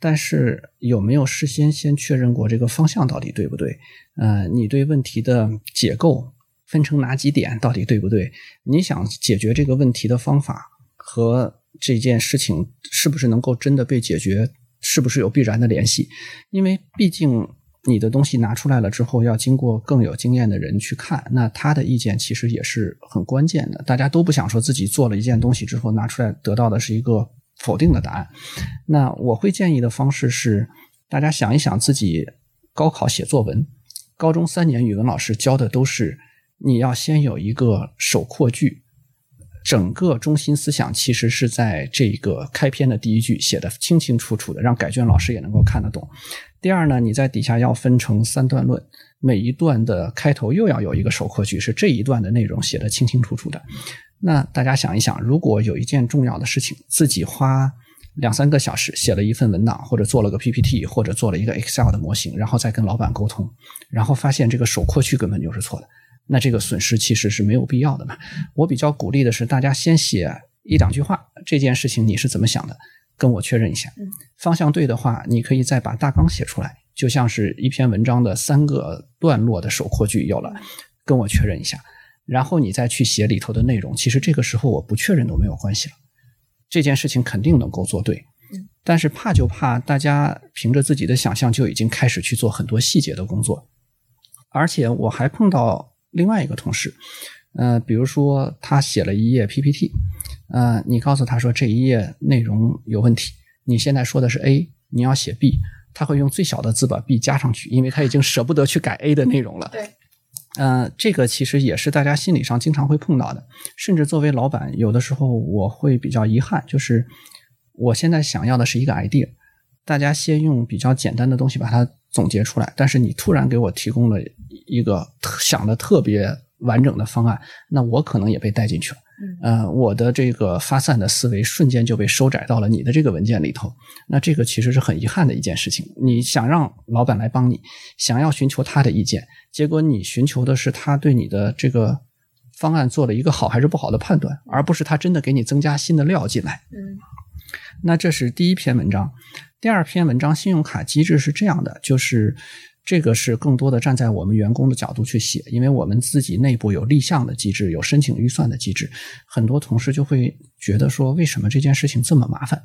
但是有没有事先先确认过这个方向到底对不对？呃，你对问题的解构分成哪几点到底对不对？你想解决这个问题的方法和这件事情是不是能够真的被解决？是不是有必然的联系？因为毕竟你的东西拿出来了之后，要经过更有经验的人去看，那他的意见其实也是很关键的。大家都不想说自己做了一件东西之后拿出来得到的是一个。否定的答案。那我会建议的方式是，大家想一想自己高考写作文，高中三年语文老师教的都是你要先有一个首括句，整个中心思想其实是在这个开篇的第一句写的清清楚楚的，让改卷老师也能够看得懂。第二呢，你在底下要分成三段论，每一段的开头又要有一个首括句，是这一段的内容写的清清楚楚的。那大家想一想，如果有一件重要的事情，自己花两三个小时写了一份文档，或者做了个 PPT，或者做了一个 Excel 的模型，然后再跟老板沟通，然后发现这个首括句根本就是错的，那这个损失其实是没有必要的嘛。我比较鼓励的是，大家先写一两句话，这件事情你是怎么想的，跟我确认一下。方向对的话，你可以再把大纲写出来，就像是一篇文章的三个段落的首括句有了，跟我确认一下。然后你再去写里头的内容，其实这个时候我不确认都没有关系了，这件事情肯定能够做对。但是怕就怕大家凭着自己的想象就已经开始去做很多细节的工作，而且我还碰到另外一个同事，呃，比如说他写了一页 PPT，呃，你告诉他说这一页内容有问题，你现在说的是 A，你要写 B，他会用最小的字把 B 加上去，因为他已经舍不得去改 A 的内容了。对。(laughs) 呃，这个其实也是大家心理上经常会碰到的，甚至作为老板，有的时候我会比较遗憾，就是我现在想要的是一个 idea，大家先用比较简单的东西把它总结出来，但是你突然给我提供了一个想的特别完整的方案，那我可能也被带进去了。呃，我的这个发散的思维瞬间就被收窄到了你的这个文件里头，那这个其实是很遗憾的一件事情。你想让老板来帮你，想要寻求他的意见，结果你寻求的是他对你的这个方案做了一个好还是不好的判断，而不是他真的给你增加新的料进来。嗯，那这是第一篇文章，第二篇文章信用卡机制是这样的，就是。这个是更多的站在我们员工的角度去写，因为我们自己内部有立项的机制，有申请预算的机制，很多同事就会觉得说，为什么这件事情这么麻烦？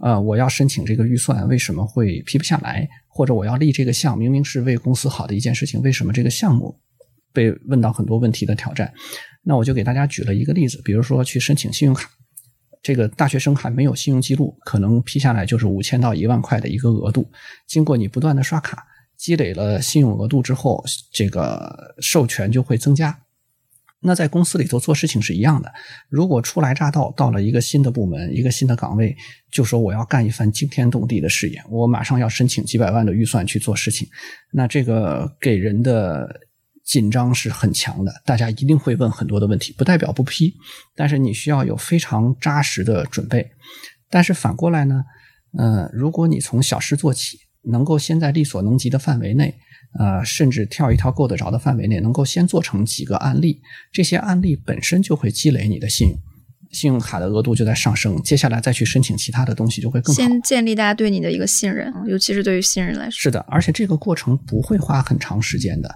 呃，我要申请这个预算，为什么会批不下来？或者我要立这个项，明明是为公司好的一件事情，为什么这个项目被问到很多问题的挑战？那我就给大家举了一个例子，比如说去申请信用卡，这个大学生还没有信用记录，可能批下来就是五千到一万块的一个额度，经过你不断的刷卡。积累了信用额度之后，这个授权就会增加。那在公司里头做事情是一样的。如果初来乍到，到了一个新的部门、一个新的岗位，就说我要干一番惊天动地的事业，我马上要申请几百万的预算去做事情，那这个给人的紧张是很强的。大家一定会问很多的问题，不代表不批，但是你需要有非常扎实的准备。但是反过来呢，呃，如果你从小事做起。能够先在力所能及的范围内，呃，甚至跳一跳够得着的范围内，能够先做成几个案例，这些案例本身就会积累你的信用，信用卡的额度就在上升，接下来再去申请其他的东西就会更好。先建立大家对你的一个信任，尤其是对于新人来说。是的，而且这个过程不会花很长时间的。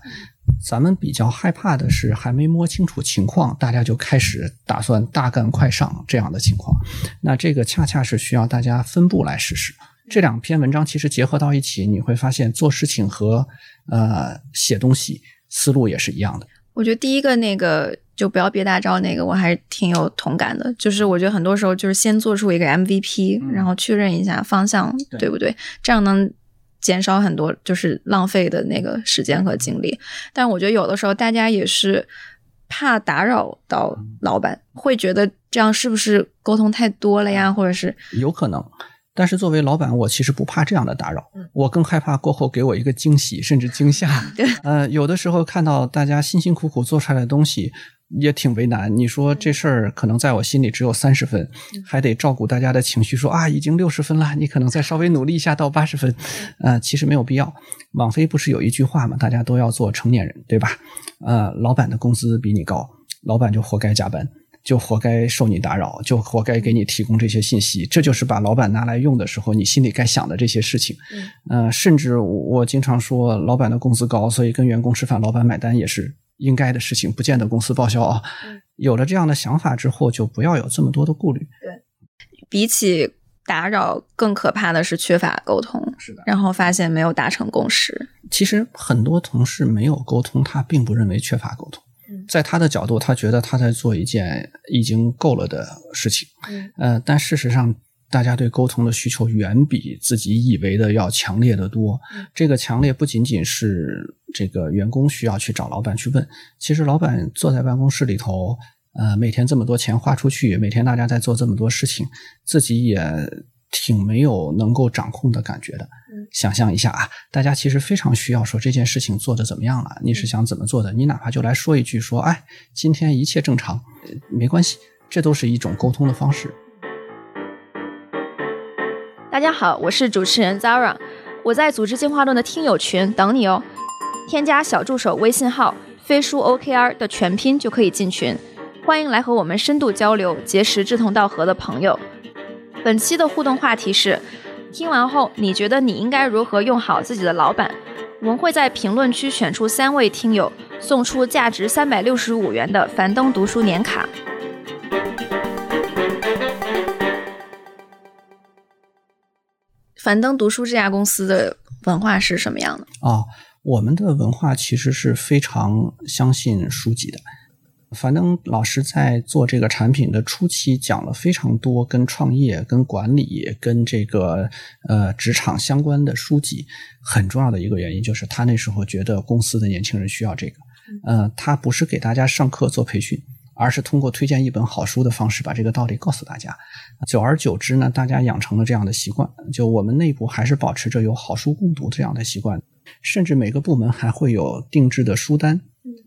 咱们比较害怕的是还没摸清楚情况，大家就开始打算大干快上这样的情况。那这个恰恰是需要大家分步来实施。这两篇文章其实结合到一起，你会发现做事情和呃写东西思路也是一样的。我觉得第一个那个就不要憋大招那个，我还是挺有同感的。就是我觉得很多时候就是先做出一个 MVP，然后确认一下方向对不对，这样能减少很多就是浪费的那个时间和精力。但我觉得有的时候大家也是怕打扰到老板，会觉得这样是不是沟通太多了呀？或者是有可能。但是作为老板，我其实不怕这样的打扰，我更害怕过后给我一个惊喜，甚至惊吓。(laughs) 呃，有的时候看到大家辛辛苦苦做出来的东西，也挺为难。你说这事儿可能在我心里只有三十分，还得照顾大家的情绪，说啊已经六十分了，你可能再稍微努力一下到八十分。呃，其实没有必要。网飞不是有一句话嘛，大家都要做成年人，对吧？呃，老板的工资比你高，老板就活该加班。就活该受你打扰，就活该给你提供这些信息，这就是把老板拿来用的时候，你心里该想的这些事情。嗯，甚至我经常说，老板的工资高，所以跟员工吃饭，老板买单也是应该的事情，不见得公司报销啊。有了这样的想法之后，就不要有这么多的顾虑。对，比起打扰，更可怕的是缺乏沟通。是的，然后发现没有达成共识。其实很多同事没有沟通，他并不认为缺乏沟通。在他的角度，他觉得他在做一件已经够了的事情。嗯，呃，但事实上，大家对沟通的需求远比自己以为的要强烈的多。这个强烈不仅仅是这个员工需要去找老板去问，其实老板坐在办公室里头，呃，每天这么多钱花出去，每天大家在做这么多事情，自己也。挺没有能够掌控的感觉的。想象一下啊，大家其实非常需要说这件事情做的怎么样了？你是想怎么做的？你哪怕就来说一句说，哎，今天一切正常，没关系，这都是一种沟通的方式。大家好，我是主持人 Zara，我在组织进化论的听友群等你哦。添加小助手微信号飞书 OKR 的全拼就可以进群，欢迎来和我们深度交流，结识志同道合的朋友。本期的互动话题是：听完后你觉得你应该如何用好自己的老板？我们会在评论区选出三位听友，送出价值三百六十五元的樊登读书年卡。樊登读书这家公司的文化是什么样的？啊，我们的文化其实是非常相信书籍的。樊登老师在做这个产品的初期，讲了非常多跟创业、跟管理、跟这个呃职场相关的书籍。很重要的一个原因就是，他那时候觉得公司的年轻人需要这个。呃，他不是给大家上课做培训，而是通过推荐一本好书的方式，把这个道理告诉大家。久而久之呢，大家养成了这样的习惯。就我们内部还是保持着有好书共读这样的习惯，甚至每个部门还会有定制的书单。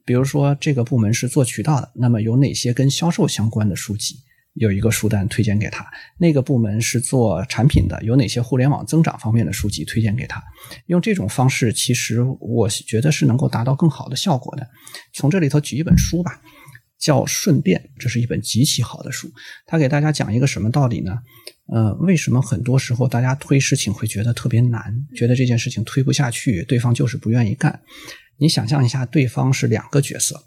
比如说，这个部门是做渠道的，那么有哪些跟销售相关的书籍，有一个书单推荐给他；那个部门是做产品的，有哪些互联网增长方面的书籍推荐给他。用这种方式，其实我觉得是能够达到更好的效果的。从这里头举一本书吧，叫《顺便》，这是一本极其好的书。他给大家讲一个什么道理呢？呃，为什么很多时候大家推事情会觉得特别难，觉得这件事情推不下去，对方就是不愿意干？你想象一下，对方是两个角色，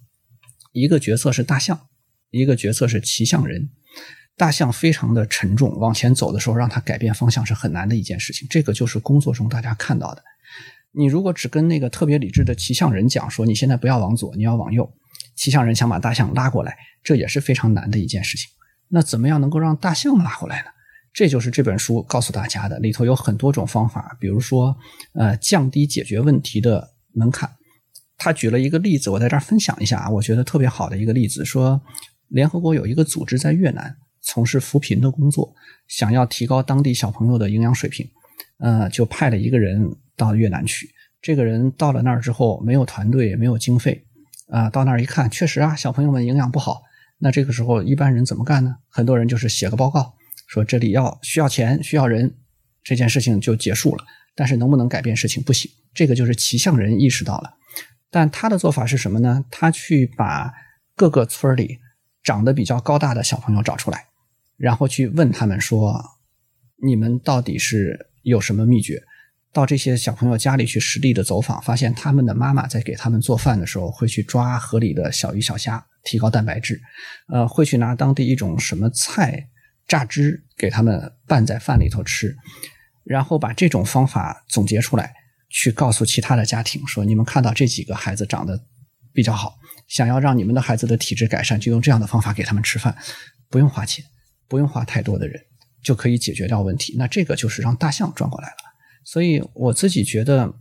一个角色是大象，一个角色是骑象人。大象非常的沉重，往前走的时候让它改变方向是很难的一件事情。这个就是工作中大家看到的。你如果只跟那个特别理智的骑象人讲说你现在不要往左，你要往右，骑象人想把大象拉过来，这也是非常难的一件事情。那怎么样能够让大象拉过来呢？这就是这本书告诉大家的，里头有很多种方法，比如说呃降低解决问题的门槛。他举了一个例子，我在这儿分享一下啊，我觉得特别好的一个例子，说联合国有一个组织在越南从事扶贫的工作，想要提高当地小朋友的营养水平，呃，就派了一个人到越南去。这个人到了那儿之后，没有团队，没有经费，啊，到那儿一看，确实啊，小朋友们营养不好。那这个时候一般人怎么干呢？很多人就是写个报告，说这里要需要钱，需要人，这件事情就结束了。但是能不能改变事情？不行。这个就是骑象人意识到了。但他的做法是什么呢？他去把各个村里长得比较高大的小朋友找出来，然后去问他们说：“你们到底是有什么秘诀？”到这些小朋友家里去实地的走访，发现他们的妈妈在给他们做饭的时候，会去抓河里的小鱼小虾，提高蛋白质。呃，会去拿当地一种什么菜榨汁给他们拌在饭里头吃，然后把这种方法总结出来。去告诉其他的家庭说：“你们看到这几个孩子长得比较好，想要让你们的孩子的体质改善，就用这样的方法给他们吃饭，不用花钱，不用花太多的人，就可以解决掉问题。那这个就是让大象转过来了。所以我自己觉得，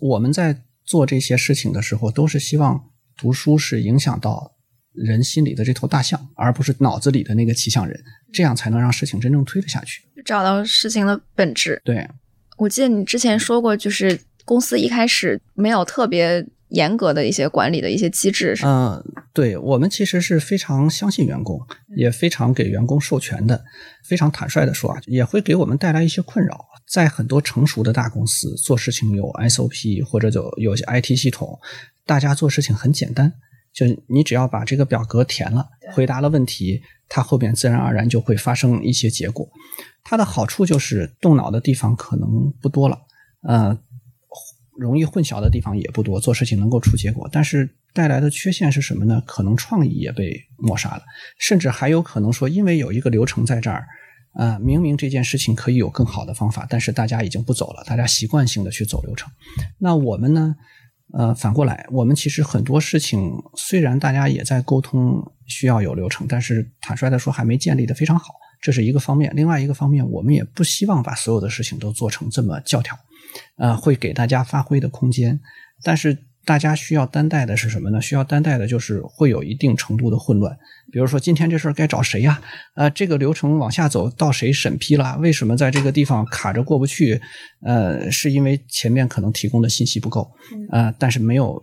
我们在做这些事情的时候，都是希望读书是影响到人心里的这头大象，而不是脑子里的那个骑象人，这样才能让事情真正推得下去。找到事情的本质。对，我记得你之前说过，就是公司一开始没有特别严格的一些管理的一些机制。嗯，对我们其实是非常相信员工，也非常给员工授权的。非常坦率的说啊，也会给我们带来一些困扰。在很多成熟的大公司，做事情有 SOP 或者有有些 IT 系统，大家做事情很简单。就你只要把这个表格填了，回答了问题，它后面自然而然就会发生一些结果。它的好处就是动脑的地方可能不多了，呃，容易混淆的地方也不多，做事情能够出结果。但是带来的缺陷是什么呢？可能创意也被抹杀了，甚至还有可能说，因为有一个流程在这儿，啊，明明这件事情可以有更好的方法，但是大家已经不走了，大家习惯性的去走流程。那我们呢？呃，反过来，我们其实很多事情虽然大家也在沟通，需要有流程，但是坦率的说，还没建立的非常好，这是一个方面。另外一个方面，我们也不希望把所有的事情都做成这么教条，呃，会给大家发挥的空间，但是。大家需要担待的是什么呢？需要担待的就是会有一定程度的混乱。比如说，今天这事儿该找谁呀？呃，这个流程往下走到谁审批了？为什么在这个地方卡着过不去？呃，是因为前面可能提供的信息不够，呃，但是没有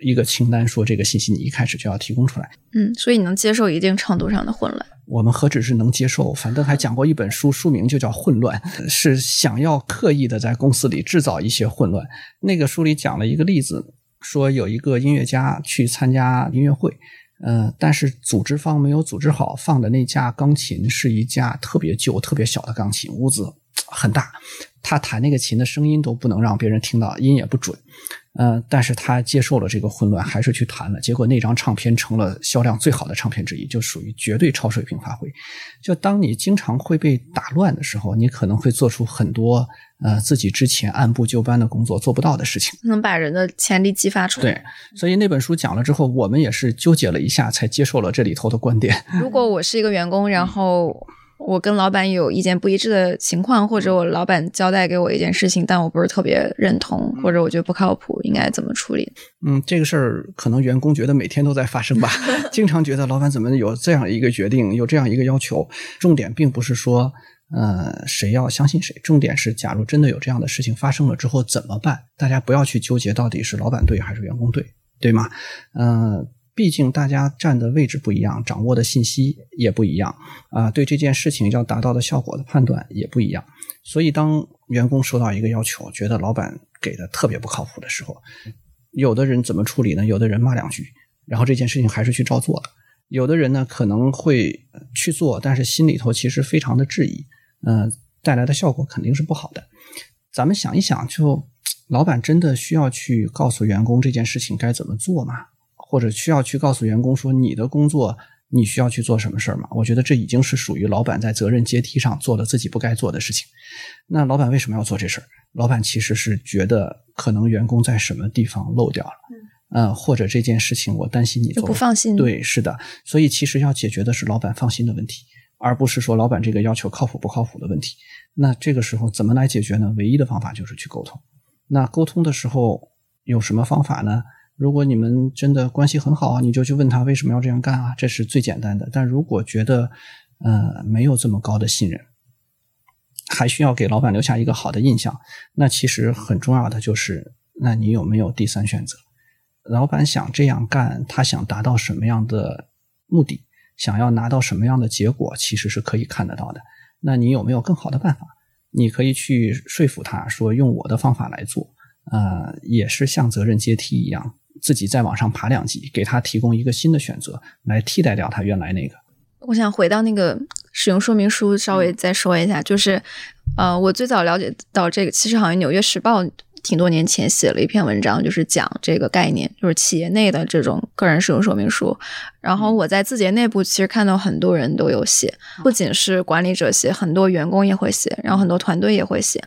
一个清单说这个信息你一开始就要提供出来。嗯，所以你能接受一定程度上的混乱？我们何止是能接受？反正还讲过一本书，书名就叫《混乱》，是想要刻意的在公司里制造一些混乱。那个书里讲了一个例子。说有一个音乐家去参加音乐会，呃，但是组织方没有组织好，放的那架钢琴是一架特别旧、特别小的钢琴，屋子很大，他弹那个琴的声音都不能让别人听到，音也不准。嗯，但是他接受了这个混乱，还是去谈了。结果那张唱片成了销量最好的唱片之一，就属于绝对超水平发挥。就当你经常会被打乱的时候，你可能会做出很多呃自己之前按部就班的工作做不到的事情，能把人的潜力激发出来。对，所以那本书讲了之后，我们也是纠结了一下，才接受了这里头的观点。如果我是一个员工，然后。我跟老板有意见不一致的情况，或者我老板交代给我一件事情，但我不是特别认同，或者我觉得不靠谱，应该怎么处理？嗯，这个事儿可能员工觉得每天都在发生吧，(laughs) 经常觉得老板怎么有这样一个决定，有这样一个要求。重点并不是说，呃，谁要相信谁，重点是，假如真的有这样的事情发生了之后怎么办？大家不要去纠结到底是老板对还是员工对，对吗？嗯。毕竟大家站的位置不一样，掌握的信息也不一样啊，对这件事情要达到的效果的判断也不一样。所以，当员工收到一个要求，觉得老板给的特别不靠谱的时候，有的人怎么处理呢？有的人骂两句，然后这件事情还是去照做了；有的人呢，可能会去做，但是心里头其实非常的质疑，嗯，带来的效果肯定是不好的。咱们想一想，就老板真的需要去告诉员工这件事情该怎么做吗？或者需要去告诉员工说你的工作你需要去做什么事儿吗？我觉得这已经是属于老板在责任阶梯上做了自己不该做的事情。那老板为什么要做这事儿？老板其实是觉得可能员工在什么地方漏掉了，嗯，或者这件事情我担心你做不放心。对，是的。所以其实要解决的是老板放心的问题，而不是说老板这个要求靠谱不靠谱的问题。那这个时候怎么来解决呢？唯一的方法就是去沟通。那沟通的时候有什么方法呢？如果你们真的关系很好啊，你就去问他为什么要这样干啊，这是最简单的。但如果觉得呃没有这么高的信任，还需要给老板留下一个好的印象，那其实很重要的就是，那你有没有第三选择？老板想这样干，他想达到什么样的目的，想要拿到什么样的结果，其实是可以看得到的。那你有没有更好的办法？你可以去说服他说用我的方法来做，呃，也是像责任阶梯一样。自己再往上爬两级，给他提供一个新的选择，来替代掉他原来那个。我想回到那个使用说明书，稍微再说一下，就是，呃，我最早了解到这个，其实好像《纽约时报》。挺多年前写了一篇文章，就是讲这个概念，就是企业内的这种个人使用说明书。然后我在字节内部其实看到很多人都有写，不仅是管理者写，很多员工也会写，然后很多团队也会写。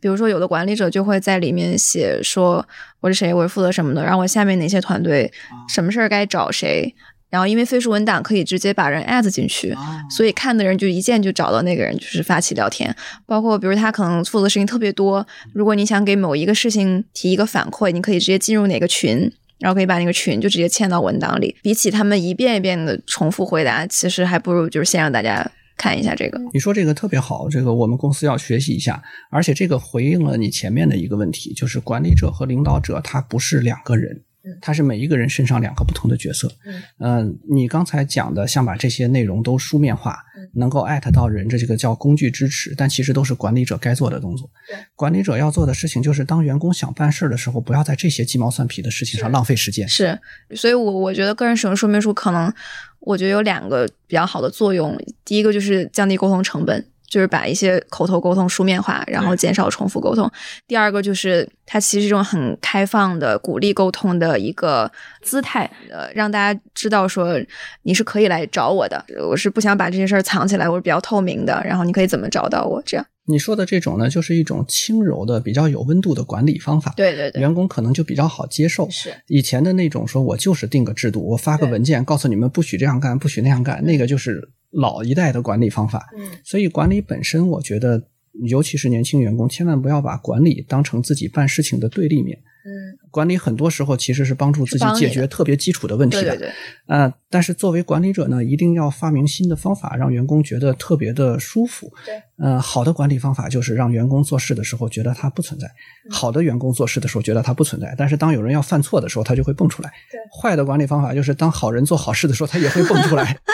比如说有的管理者就会在里面写说我是谁，我是负责什么的，然后我下面哪些团队什么事儿该找谁。然后，因为飞书文档可以直接把人 add 进去，所以看的人就一键就找到那个人，就是发起聊天。包括比如他可能负责事情特别多，如果你想给某一个事情提一个反馈，你可以直接进入哪个群。然后可以把那个群就直接嵌到文档里。比起他们一遍一遍的重复回答，其实还不如就是先让大家看一下这个。你说这个特别好，这个我们公司要学习一下。而且这个回应了你前面的一个问题，就是管理者和领导者他不是两个人。它是每一个人身上两个不同的角色。嗯，呃，你刚才讲的，像把这些内容都书面化，能够艾特到人，这这个叫工具支持，但其实都是管理者该做的动作。管理者要做的事情就是，当员工想办事的时候，不要在这些鸡毛蒜皮的事情上浪费时间。是，所以我我觉得个人使用说明书可能，我觉得有两个比较好的作用。第一个就是降低沟通成本。就是把一些口头沟通书面化，然后减少重复沟通。第二个就是它其实是一种很开放的、鼓励沟通的一个姿态，呃，让大家知道说你是可以来找我的，我是不想把这些事儿藏起来，我是比较透明的，然后你可以怎么找到我？这样你说的这种呢，就是一种轻柔的、比较有温度的管理方法。对对对，员工可能就比较好接受。是以前的那种说我就是定个制度，我发个文件告诉你们不许这样干，不许那样干，那个就是。老一代的管理方法，嗯所以管理本身，我觉得，尤其是年轻员工，千万不要把管理当成自己办事情的对立面。嗯，管理很多时候其实是帮助自己解决特别基础的问题的。对对对。呃，但是作为管理者呢，一定要发明新的方法，让员工觉得特别的舒服。对。呃，好的管理方法就是让员工做事的时候觉得他不存在；好的员工做事的时候觉得他不存在。但是当有人要犯错的时候，他就会蹦出来。对。坏的管理方法就是当好人做好事的时候，他也会蹦出来。(laughs)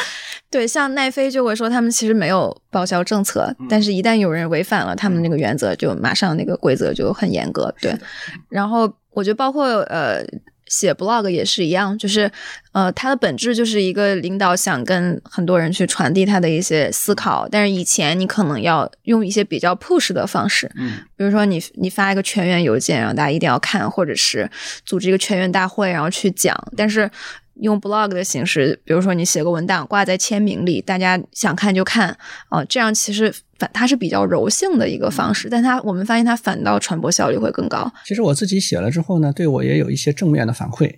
对，像奈飞就会说他们其实没有报销政策，但是一旦有人违反了他们那个原则，就马上那个规则就很严格。对，然后我觉得包括呃写 blog 也是一样，就是呃它的本质就是一个领导想跟很多人去传递他的一些思考，但是以前你可能要用一些比较 push 的方式，嗯，比如说你你发一个全员邮件，然后大家一定要看，或者是组织一个全员大会，然后去讲，但是。用 blog 的形式，比如说你写个文档挂在签名里，大家想看就看啊，这样其实反它是比较柔性的一个方式，但它我们发现它反倒传播效率会更高。其实我自己写了之后呢，对我也有一些正面的反馈，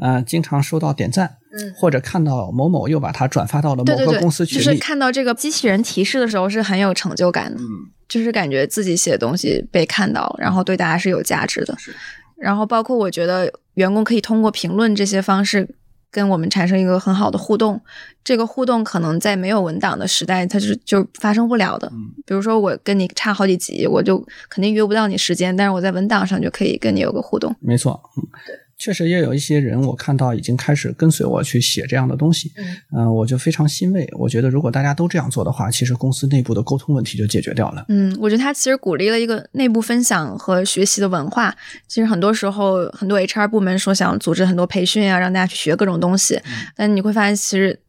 啊，经常收到点赞，嗯，或者看到某某又把它转发到了某个公司群里，就是看到这个机器人提示的时候是很有成就感的，嗯，就是感觉自己写的东西被看到，然后对大家是有价值的，是。然后包括我觉得员工可以通过评论这些方式。跟我们产生一个很好的互动，这个互动可能在没有文档的时代，它是就发生不了的。比如说我跟你差好几级，我就肯定约不到你时间，但是我在文档上就可以跟你有个互动。没错，嗯，对。确实也有一些人，我看到已经开始跟随我去写这样的东西，嗯，我就非常欣慰。我觉得如果大家都这样做的话，其实公司内部的沟通问题就解决掉了。嗯，我觉得他其实鼓励了一个内部分享和学习的文化。其实很多时候，很多 HR 部门说想组织很多培训啊，让大家去学各种东西，但你会发现，其实。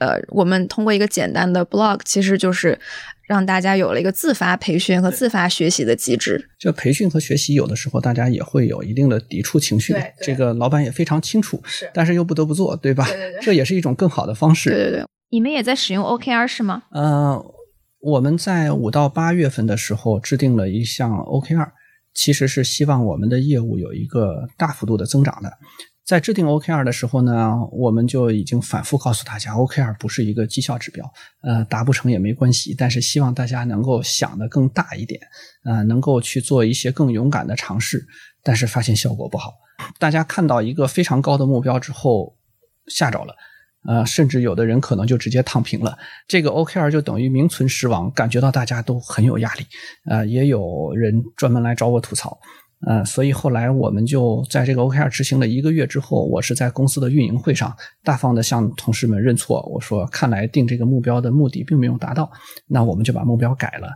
呃，我们通过一个简单的 blog，其实就是让大家有了一个自发培训和自发学习的机制。这培训和学习有的时候大家也会有一定的抵触情绪，这个老板也非常清楚，是，但是又不得不做，对吧？(laughs) 这也是一种更好的方式。对对对，你们也在使用 OKR 是吗？呃，我们在五到八月份的时候制定了一项 OKR，其实是希望我们的业务有一个大幅度的增长的。在制定 OKR 的时候呢，我们就已经反复告诉大家，OKR 不是一个绩效指标，呃，达不成也没关系，但是希望大家能够想得更大一点，呃，能够去做一些更勇敢的尝试。但是发现效果不好，大家看到一个非常高的目标之后吓着了，呃，甚至有的人可能就直接躺平了。这个 OKR 就等于名存实亡，感觉到大家都很有压力，呃，也有人专门来找我吐槽。呃，所以后来我们就在这个 OKR 执行了一个月之后，我是在公司的运营会上大方的向同事们认错，我说看来定这个目标的目的并没有达到，那我们就把目标改了，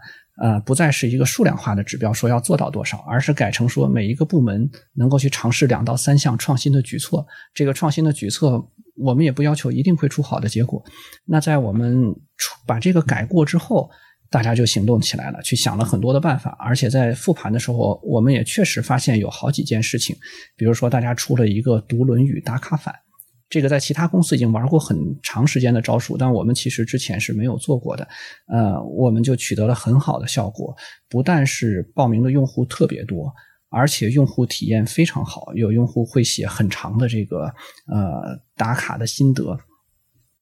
呃，不再是一个数量化的指标，说要做到多少，而是改成说每一个部门能够去尝试两到三项创新的举措，这个创新的举措我们也不要求一定会出好的结果，那在我们出把这个改过之后。大家就行动起来了，去想了很多的办法，而且在复盘的时候，我们也确实发现有好几件事情，比如说大家出了一个读《论语》打卡反，这个在其他公司已经玩过很长时间的招数，但我们其实之前是没有做过的，呃，我们就取得了很好的效果，不但是报名的用户特别多，而且用户体验非常好，有用户会写很长的这个呃打卡的心得。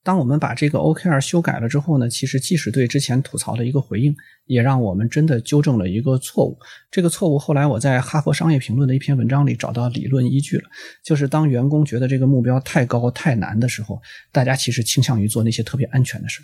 当我们把这个 OKR 修改了之后呢，其实既是对之前吐槽的一个回应，也让我们真的纠正了一个错误。这个错误后来我在《哈佛商业评论》的一篇文章里找到理论依据了，就是当员工觉得这个目标太高太难的时候，大家其实倾向于做那些特别安全的事。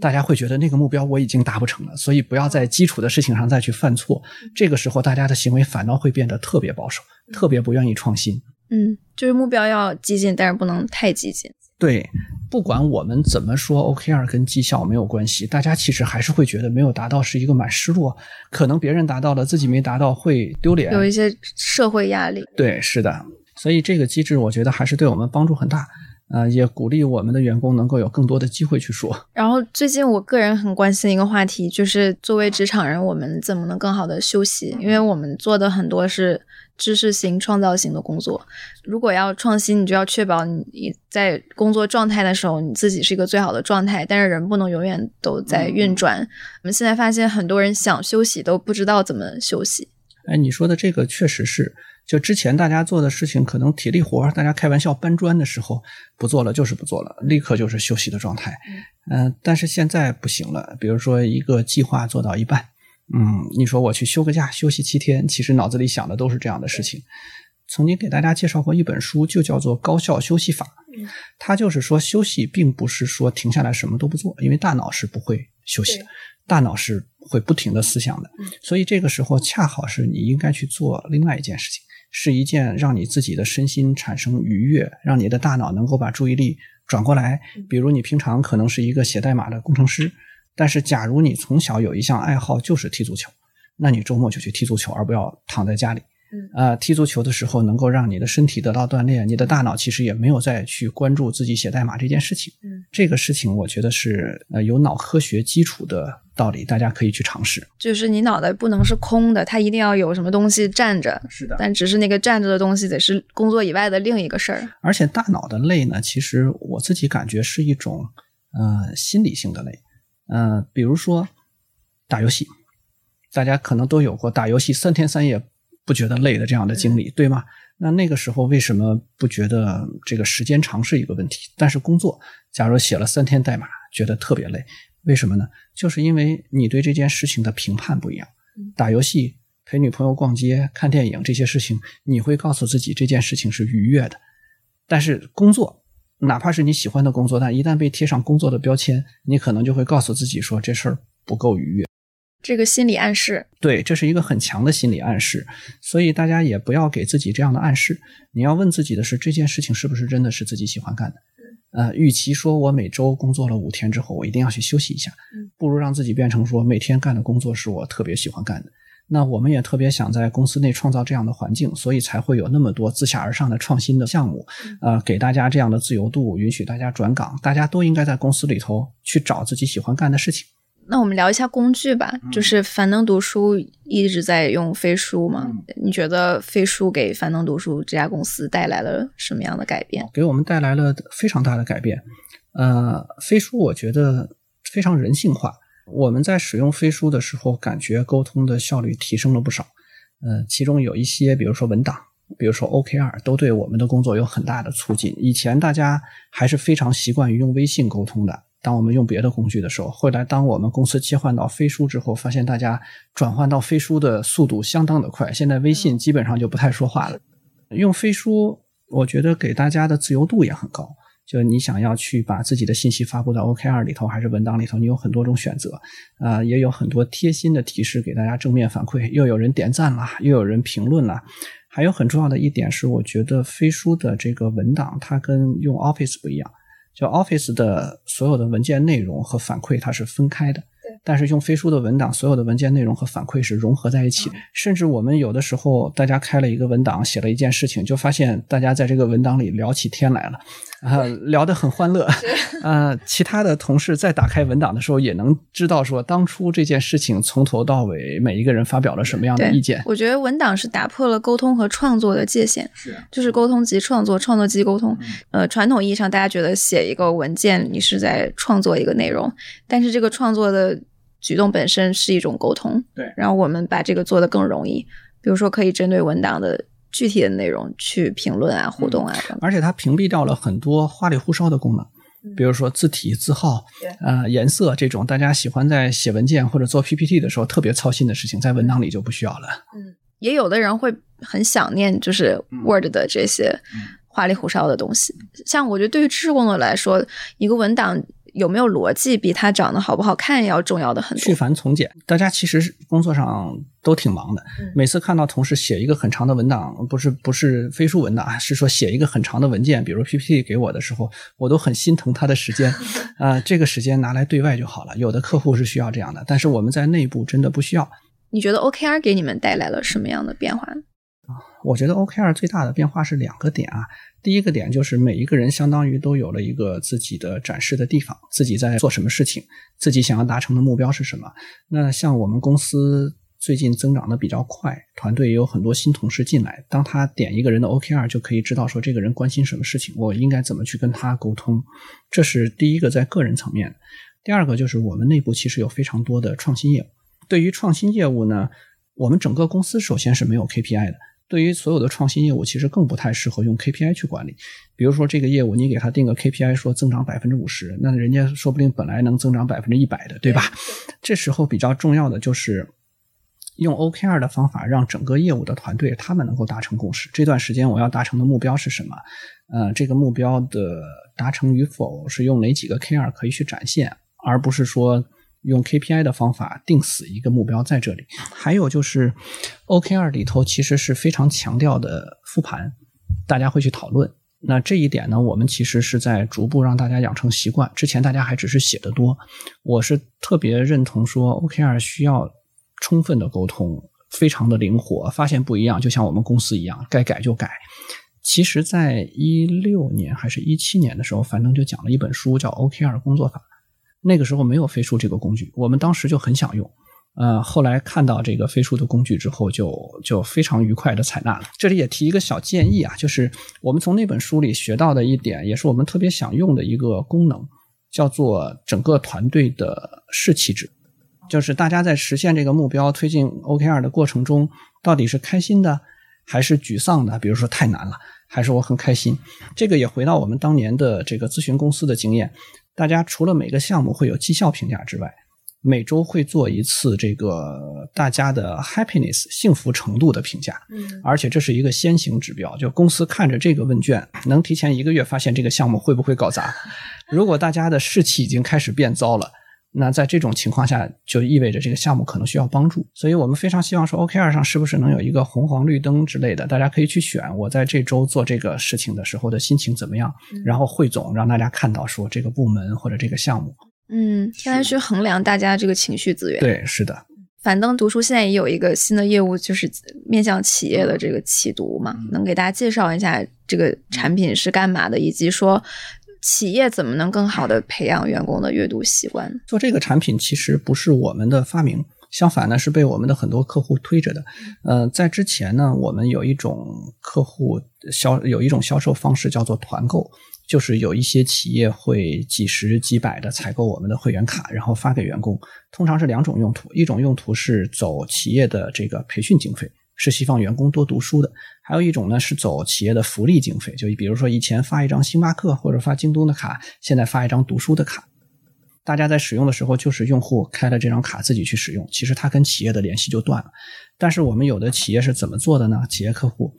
大家会觉得那个目标我已经达不成了，所以不要在基础的事情上再去犯错。这个时候，大家的行为反倒会变得特别保守，特别不愿意创新。嗯，就是目标要激进，但是不能太激进。对，不管我们怎么说，OKR 跟绩效没有关系，大家其实还是会觉得没有达到是一个蛮失落，可能别人达到了，自己没达到会丢脸，有一些社会压力。对，是的，所以这个机制我觉得还是对我们帮助很大。呃，也鼓励我们的员工能够有更多的机会去说。然后，最近我个人很关心一个话题，就是作为职场人，我们怎么能更好的休息？因为我们做的很多是知识型、创造型的工作。如果要创新，你就要确保你在工作状态的时候，你自己是一个最好的状态。但是人不能永远都在运转。我们现在发现，很多人想休息都不知道怎么休息。哎，你说的这个确实是。就之前大家做的事情，可能体力活大家开玩笑搬砖的时候不做了，就是不做了，立刻就是休息的状态。嗯，但是现在不行了。比如说一个计划做到一半，嗯，你说我去休个假休息七天，其实脑子里想的都是这样的事情。曾经给大家介绍过一本书，就叫做《高效休息法》。它就是说休息并不是说停下来什么都不做，因为大脑是不会休息的，大脑是会不停的思想的。所以这个时候恰好是你应该去做另外一件事情。是一件让你自己的身心产生愉悦，让你的大脑能够把注意力转过来。比如你平常可能是一个写代码的工程师，但是假如你从小有一项爱好就是踢足球，那你周末就去踢足球，而不要躺在家里。呃，踢足球的时候能够让你的身体得到锻炼，你的大脑其实也没有再去关注自己写代码这件事情。嗯，这个事情我觉得是呃有脑科学基础的道理，大家可以去尝试。就是你脑袋不能是空的，它一定要有什么东西站着。是的，但只是那个站着的东西得是工作以外的另一个事儿。而且大脑的累呢，其实我自己感觉是一种呃心理性的累。嗯，比如说打游戏，大家可能都有过打游戏三天三夜。不觉得累的这样的经历，对吗？那那个时候为什么不觉得这个时间长是一个问题？但是工作，假如写了三天代码，觉得特别累，为什么呢？就是因为你对这件事情的评判不一样。打游戏、陪女朋友逛街、看电影这些事情，你会告诉自己这件事情是愉悦的。但是工作，哪怕是你喜欢的工作，但一旦被贴上工作的标签，你可能就会告诉自己说这事儿不够愉悦。这个心理暗示，对，这是一个很强的心理暗示，所以大家也不要给自己这样的暗示。你要问自己的是，这件事情是不是真的是自己喜欢干的？呃，与其说我每周工作了五天之后，我一定要去休息一下，不如让自己变成说每天干的工作是我特别喜欢干的。那我们也特别想在公司内创造这样的环境，所以才会有那么多自下而上的创新的项目，呃，给大家这样的自由度，允许大家转岗，大家都应该在公司里头去找自己喜欢干的事情。那我们聊一下工具吧，就是樊登读书一直在用飞书嘛？你觉得飞书给樊登读书这家公司带来了什么样的改变？给我们带来了非常大的改变。呃，飞书我觉得非常人性化。我们在使用飞书的时候，感觉沟通的效率提升了不少。呃，其中有一些，比如说文档，比如说 OKR，都对我们的工作有很大的促进。以前大家还是非常习惯于用微信沟通的。当我们用别的工具的时候，后来当我们公司切换到飞书之后，发现大家转换到飞书的速度相当的快。现在微信基本上就不太说话了。用飞书，我觉得给大家的自由度也很高。就你想要去把自己的信息发布到 OKR 里头，还是文档里头，你有很多种选择。啊，也有很多贴心的提示给大家正面反馈，又有人点赞了，又有人评论了。还有很重要的一点是，我觉得飞书的这个文档它跟用 Office 不一样。就 Office 的所有的文件内容和反馈，它是分开的。但是用飞书的文档，所有的文件内容和反馈是融合在一起。甚至我们有的时候，大家开了一个文档，写了一件事情，就发现大家在这个文档里聊起天来了，(laughs) 啊，聊得很欢乐。呃，(laughs) 其他的同事在打开文档的时候，也能知道说当初这件事情从头到尾每一个人发表了什么样的意见。我觉得文档是打破了沟通和创作的界限，是，就是沟通即创作，创作即沟通。呃，传统意义上，大家觉得写一个文件，你是在创作一个内容，但是这个创作的。举动本身是一种沟通，对，然后我们把这个做得更容易，比如说可以针对文档的具体的内容去评论啊、互动啊，而且它屏蔽掉了很多花里胡哨的功能。比如说字体、字号、呃颜色这种大家喜欢在写文件或者做 PPT 的时候特别操心的事情，在文档里就不需要了。嗯，也有的人会很想念就是 Word 的这些花里胡哨的东西。像我觉得对于知识工作来说，一个文档。有没有逻辑比他长得好不好看要重要的很多。去繁从简，大家其实工作上都挺忙的。每次看到同事写一个很长的文档，不是不是飞书文档，是说写一个很长的文件，比如 PPT 给我的时候，我都很心疼他的时间。(laughs) 啊，这个时间拿来对外就好了。有的客户是需要这样的，但是我们在内部真的不需要。你觉得 OKR 给你们带来了什么样的变化？我觉得 OKR 最大的变化是两个点啊。第一个点就是每一个人相当于都有了一个自己的展示的地方，自己在做什么事情，自己想要达成的目标是什么。那像我们公司最近增长的比较快，团队也有很多新同事进来，当他点一个人的 OKR，就可以知道说这个人关心什么事情，我应该怎么去跟他沟通。这是第一个在个人层面。第二个就是我们内部其实有非常多的创新业务，对于创新业务呢，我们整个公司首先是没有 KPI 的。对于所有的创新业务，其实更不太适合用 KPI 去管理。比如说这个业务，你给他定个 KPI，说增长百分之五十，那人家说不定本来能增长百分之一百的，对吧？(laughs) 这时候比较重要的就是用 OKR 的方法，让整个业务的团队他们能够达成共识。这段时间我要达成的目标是什么？呃，这个目标的达成与否是用哪几个 KR 可以去展现，而不是说。用 KPI 的方法定死一个目标在这里，还有就是 OKR 里头其实是非常强调的复盘，大家会去讨论。那这一点呢，我们其实是在逐步让大家养成习惯。之前大家还只是写的多，我是特别认同说 OKR 需要充分的沟通，非常的灵活，发现不一样，就像我们公司一样，该改就改。其实，在一六年还是一七年的时候，樊登就讲了一本书，叫 OKR 工作法。那个时候没有飞书这个工具，我们当时就很想用，呃，后来看到这个飞书的工具之后，就就非常愉快的采纳了。这里也提一个小建议啊，就是我们从那本书里学到的一点，也是我们特别想用的一个功能，叫做整个团队的士气值，就是大家在实现这个目标、推进 OKR 的过程中，到底是开心的还是沮丧的？比如说太难了，还是我很开心？这个也回到我们当年的这个咨询公司的经验。大家除了每个项目会有绩效评价之外，每周会做一次这个大家的 happiness 幸福程度的评价。嗯，而且这是一个先行指标，就公司看着这个问卷，能提前一个月发现这个项目会不会搞砸。如果大家的士气已经开始变糟了。那在这种情况下，就意味着这个项目可能需要帮助，所以我们非常希望说，OKR 上是不是能有一个红黄绿灯之类的，大家可以去选。我在这周做这个事情的时候的心情怎么样，然后汇总让大家看到说这个部门或者这个项目，嗯，相当于去衡量大家这个情绪资源。对，是的。樊登读书现在也有一个新的业务，就是面向企业的这个企读嘛，能给大家介绍一下这个产品是干嘛的，以及说。企业怎么能更好的培养员工的阅读习惯？做这个产品其实不是我们的发明，相反呢是被我们的很多客户推着的。呃，在之前呢，我们有一种客户销有一种销售方式叫做团购，就是有一些企业会几十几百的采购我们的会员卡，然后发给员工。通常是两种用途，一种用途是走企业的这个培训经费。是希望员工多读书的，还有一种呢是走企业的福利经费，就比如说以前发一张星巴克或者发京东的卡，现在发一张读书的卡，大家在使用的时候就是用户开了这张卡自己去使用，其实它跟企业的联系就断了。但是我们有的企业是怎么做的呢？企业客户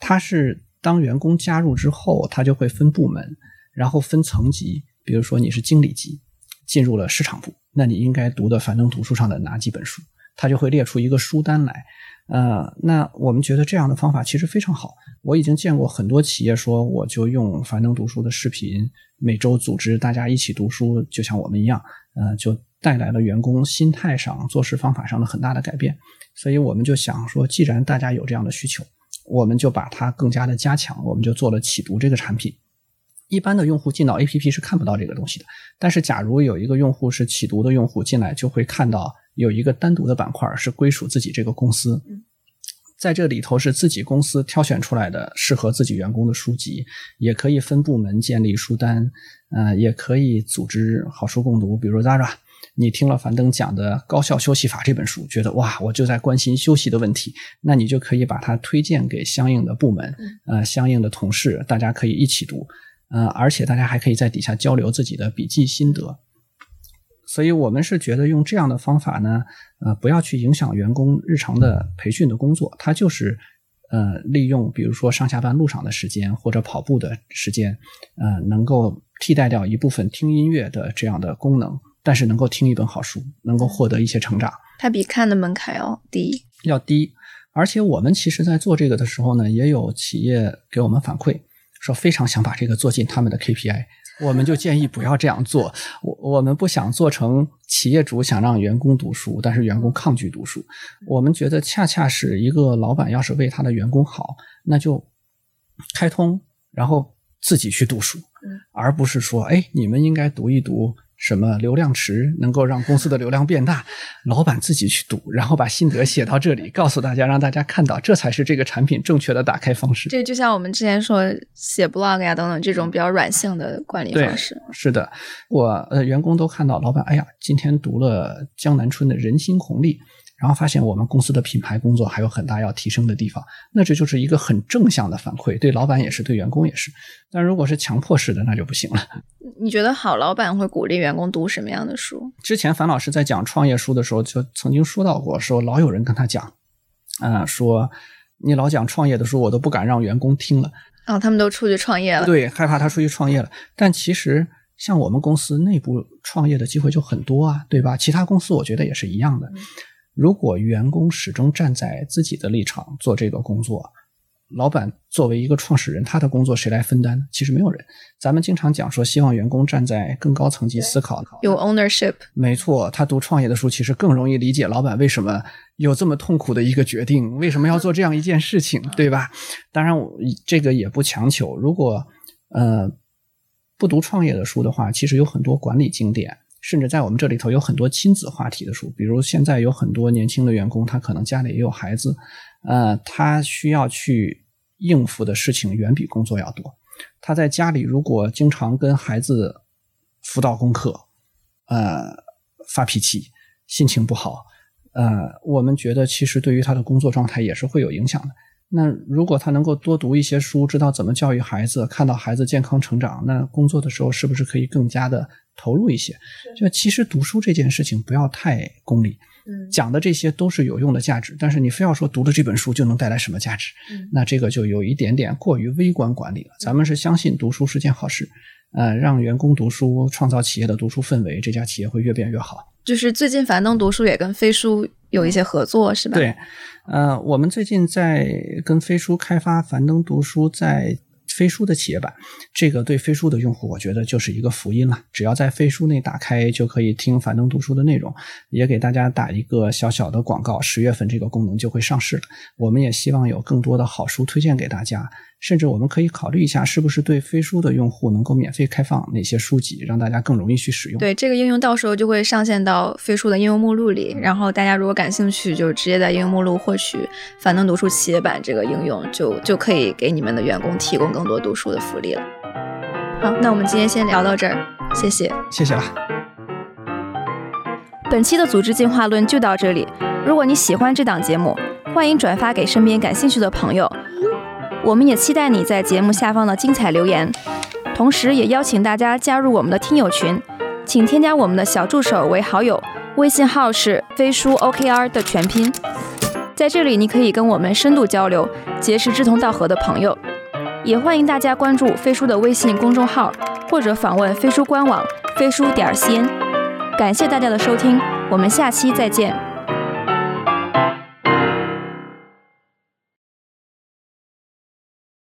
他是当员工加入之后，他就会分部门，然后分层级，比如说你是经理级，进入了市场部，那你应该读的樊登读书上的哪几本书？他就会列出一个书单来。呃，那我们觉得这样的方法其实非常好。我已经见过很多企业说，我就用樊登读书的视频，每周组织大家一起读书，就像我们一样，呃，就带来了员工心态上、做事方法上的很大的改变。所以我们就想说，既然大家有这样的需求，我们就把它更加的加强，我们就做了启读这个产品。一般的用户进到 APP 是看不到这个东西的，但是假如有一个用户是启读的用户进来，就会看到。有一个单独的板块是归属自己这个公司，在这里头是自己公司挑选出来的适合自己员工的书籍，也可以分部门建立书单，呃，也可以组织好书共读。比如 Zara，你听了樊登讲的《高效休息法》这本书，觉得哇，我就在关心休息的问题，那你就可以把它推荐给相应的部门，呃，相应的同事，大家可以一起读。呃，而且大家还可以在底下交流自己的笔记心得。所以我们是觉得用这样的方法呢，呃，不要去影响员工日常的培训的工作，它就是呃利用比如说上下班路上的时间或者跑步的时间，呃，能够替代掉一部分听音乐的这样的功能，但是能够听一本好书，能够获得一些成长。它比看的门槛要低，要低。而且我们其实在做这个的时候呢，也有企业给我们反馈，说非常想把这个做进他们的 KPI。我们就建议不要这样做，我我们不想做成企业主想让员工读书，但是员工抗拒读书。我们觉得恰恰是一个老板要是为他的员工好，那就开通，然后自己去读书，而不是说，哎，你们应该读一读。什么流量池能够让公司的流量变大？老板自己去读，然后把心得写到这里，告诉大家，让大家看到，这才是这个产品正确的打开方式。这就像我们之前说写 blog 呀等等这种比较软性的管理方式。是的，我呃员工都看到，老板哎呀，今天读了江南春的《人心红利》。然后发现我们公司的品牌工作还有很大要提升的地方，那这就是一个很正向的反馈，对老板也是，对员工也是。但如果是强迫式的，那就不行了。你觉得好老板会鼓励员工读什么样的书？之前樊老师在讲创业书的时候，就曾经说到过，说老有人跟他讲，啊，说你老讲创业的书，我都不敢让员工听了。啊，他们都出去创业了。对，害怕他出去创业了。但其实像我们公司内部创业的机会就很多啊，对吧？其他公司我觉得也是一样的。如果员工始终站在自己的立场做这个工作，老板作为一个创始人，他的工作谁来分担呢？其实没有人。咱们经常讲说，希望员工站在更高层级思考，有 ownership。没错，他读创业的书，其实更容易理解老板为什么有这么痛苦的一个决定，为什么要做这样一件事情，对吧？当然，我这个也不强求。如果呃不读创业的书的话，其实有很多管理经典。甚至在我们这里头有很多亲子话题的书，比如现在有很多年轻的员工，他可能家里也有孩子，呃，他需要去应付的事情远比工作要多。他在家里如果经常跟孩子辅导功课，呃，发脾气，心情不好，呃，我们觉得其实对于他的工作状态也是会有影响的。那如果他能够多读一些书，知道怎么教育孩子，看到孩子健康成长，那工作的时候是不是可以更加的投入一些？就其实读书这件事情不要太功利，讲的这些都是有用的价值，但是你非要说读了这本书就能带来什么价值，那这个就有一点点过于微观管理了。咱们是相信读书是件好事，呃，让员工读书，创造企业的读书氛围，这家企业会越变越好。就是最近樊登读书也跟飞书有一些合作，是吧？对，呃，我们最近在跟飞书开发樊登读书在飞书的企业版，这个对飞书的用户，我觉得就是一个福音了。只要在飞书内打开，就可以听樊登读书的内容。也给大家打一个小小的广告，十月份这个功能就会上市了。我们也希望有更多的好书推荐给大家。甚至我们可以考虑一下，是不是对飞书的用户能够免费开放哪些书籍，让大家更容易去使用。对这个应用，到时候就会上线到飞书的应用目录里，然后大家如果感兴趣，就直接在应用目录获取“樊登读书企业版”这个应用，就就可以给你们的员工提供更多读书的福利了。好，那我们今天先聊到这儿，谢谢，谢谢了。本期的组织进化论就到这里。如果你喜欢这档节目，欢迎转发给身边感兴趣的朋友。我们也期待你在节目下方的精彩留言，同时也邀请大家加入我们的听友群，请添加我们的小助手为好友，微信号是飞书 OKR 的全拼。在这里，你可以跟我们深度交流，结识志同道合的朋友。也欢迎大家关注飞书的微信公众号，或者访问飞书官网飞书点 cn。感谢大家的收听，我们下期再见。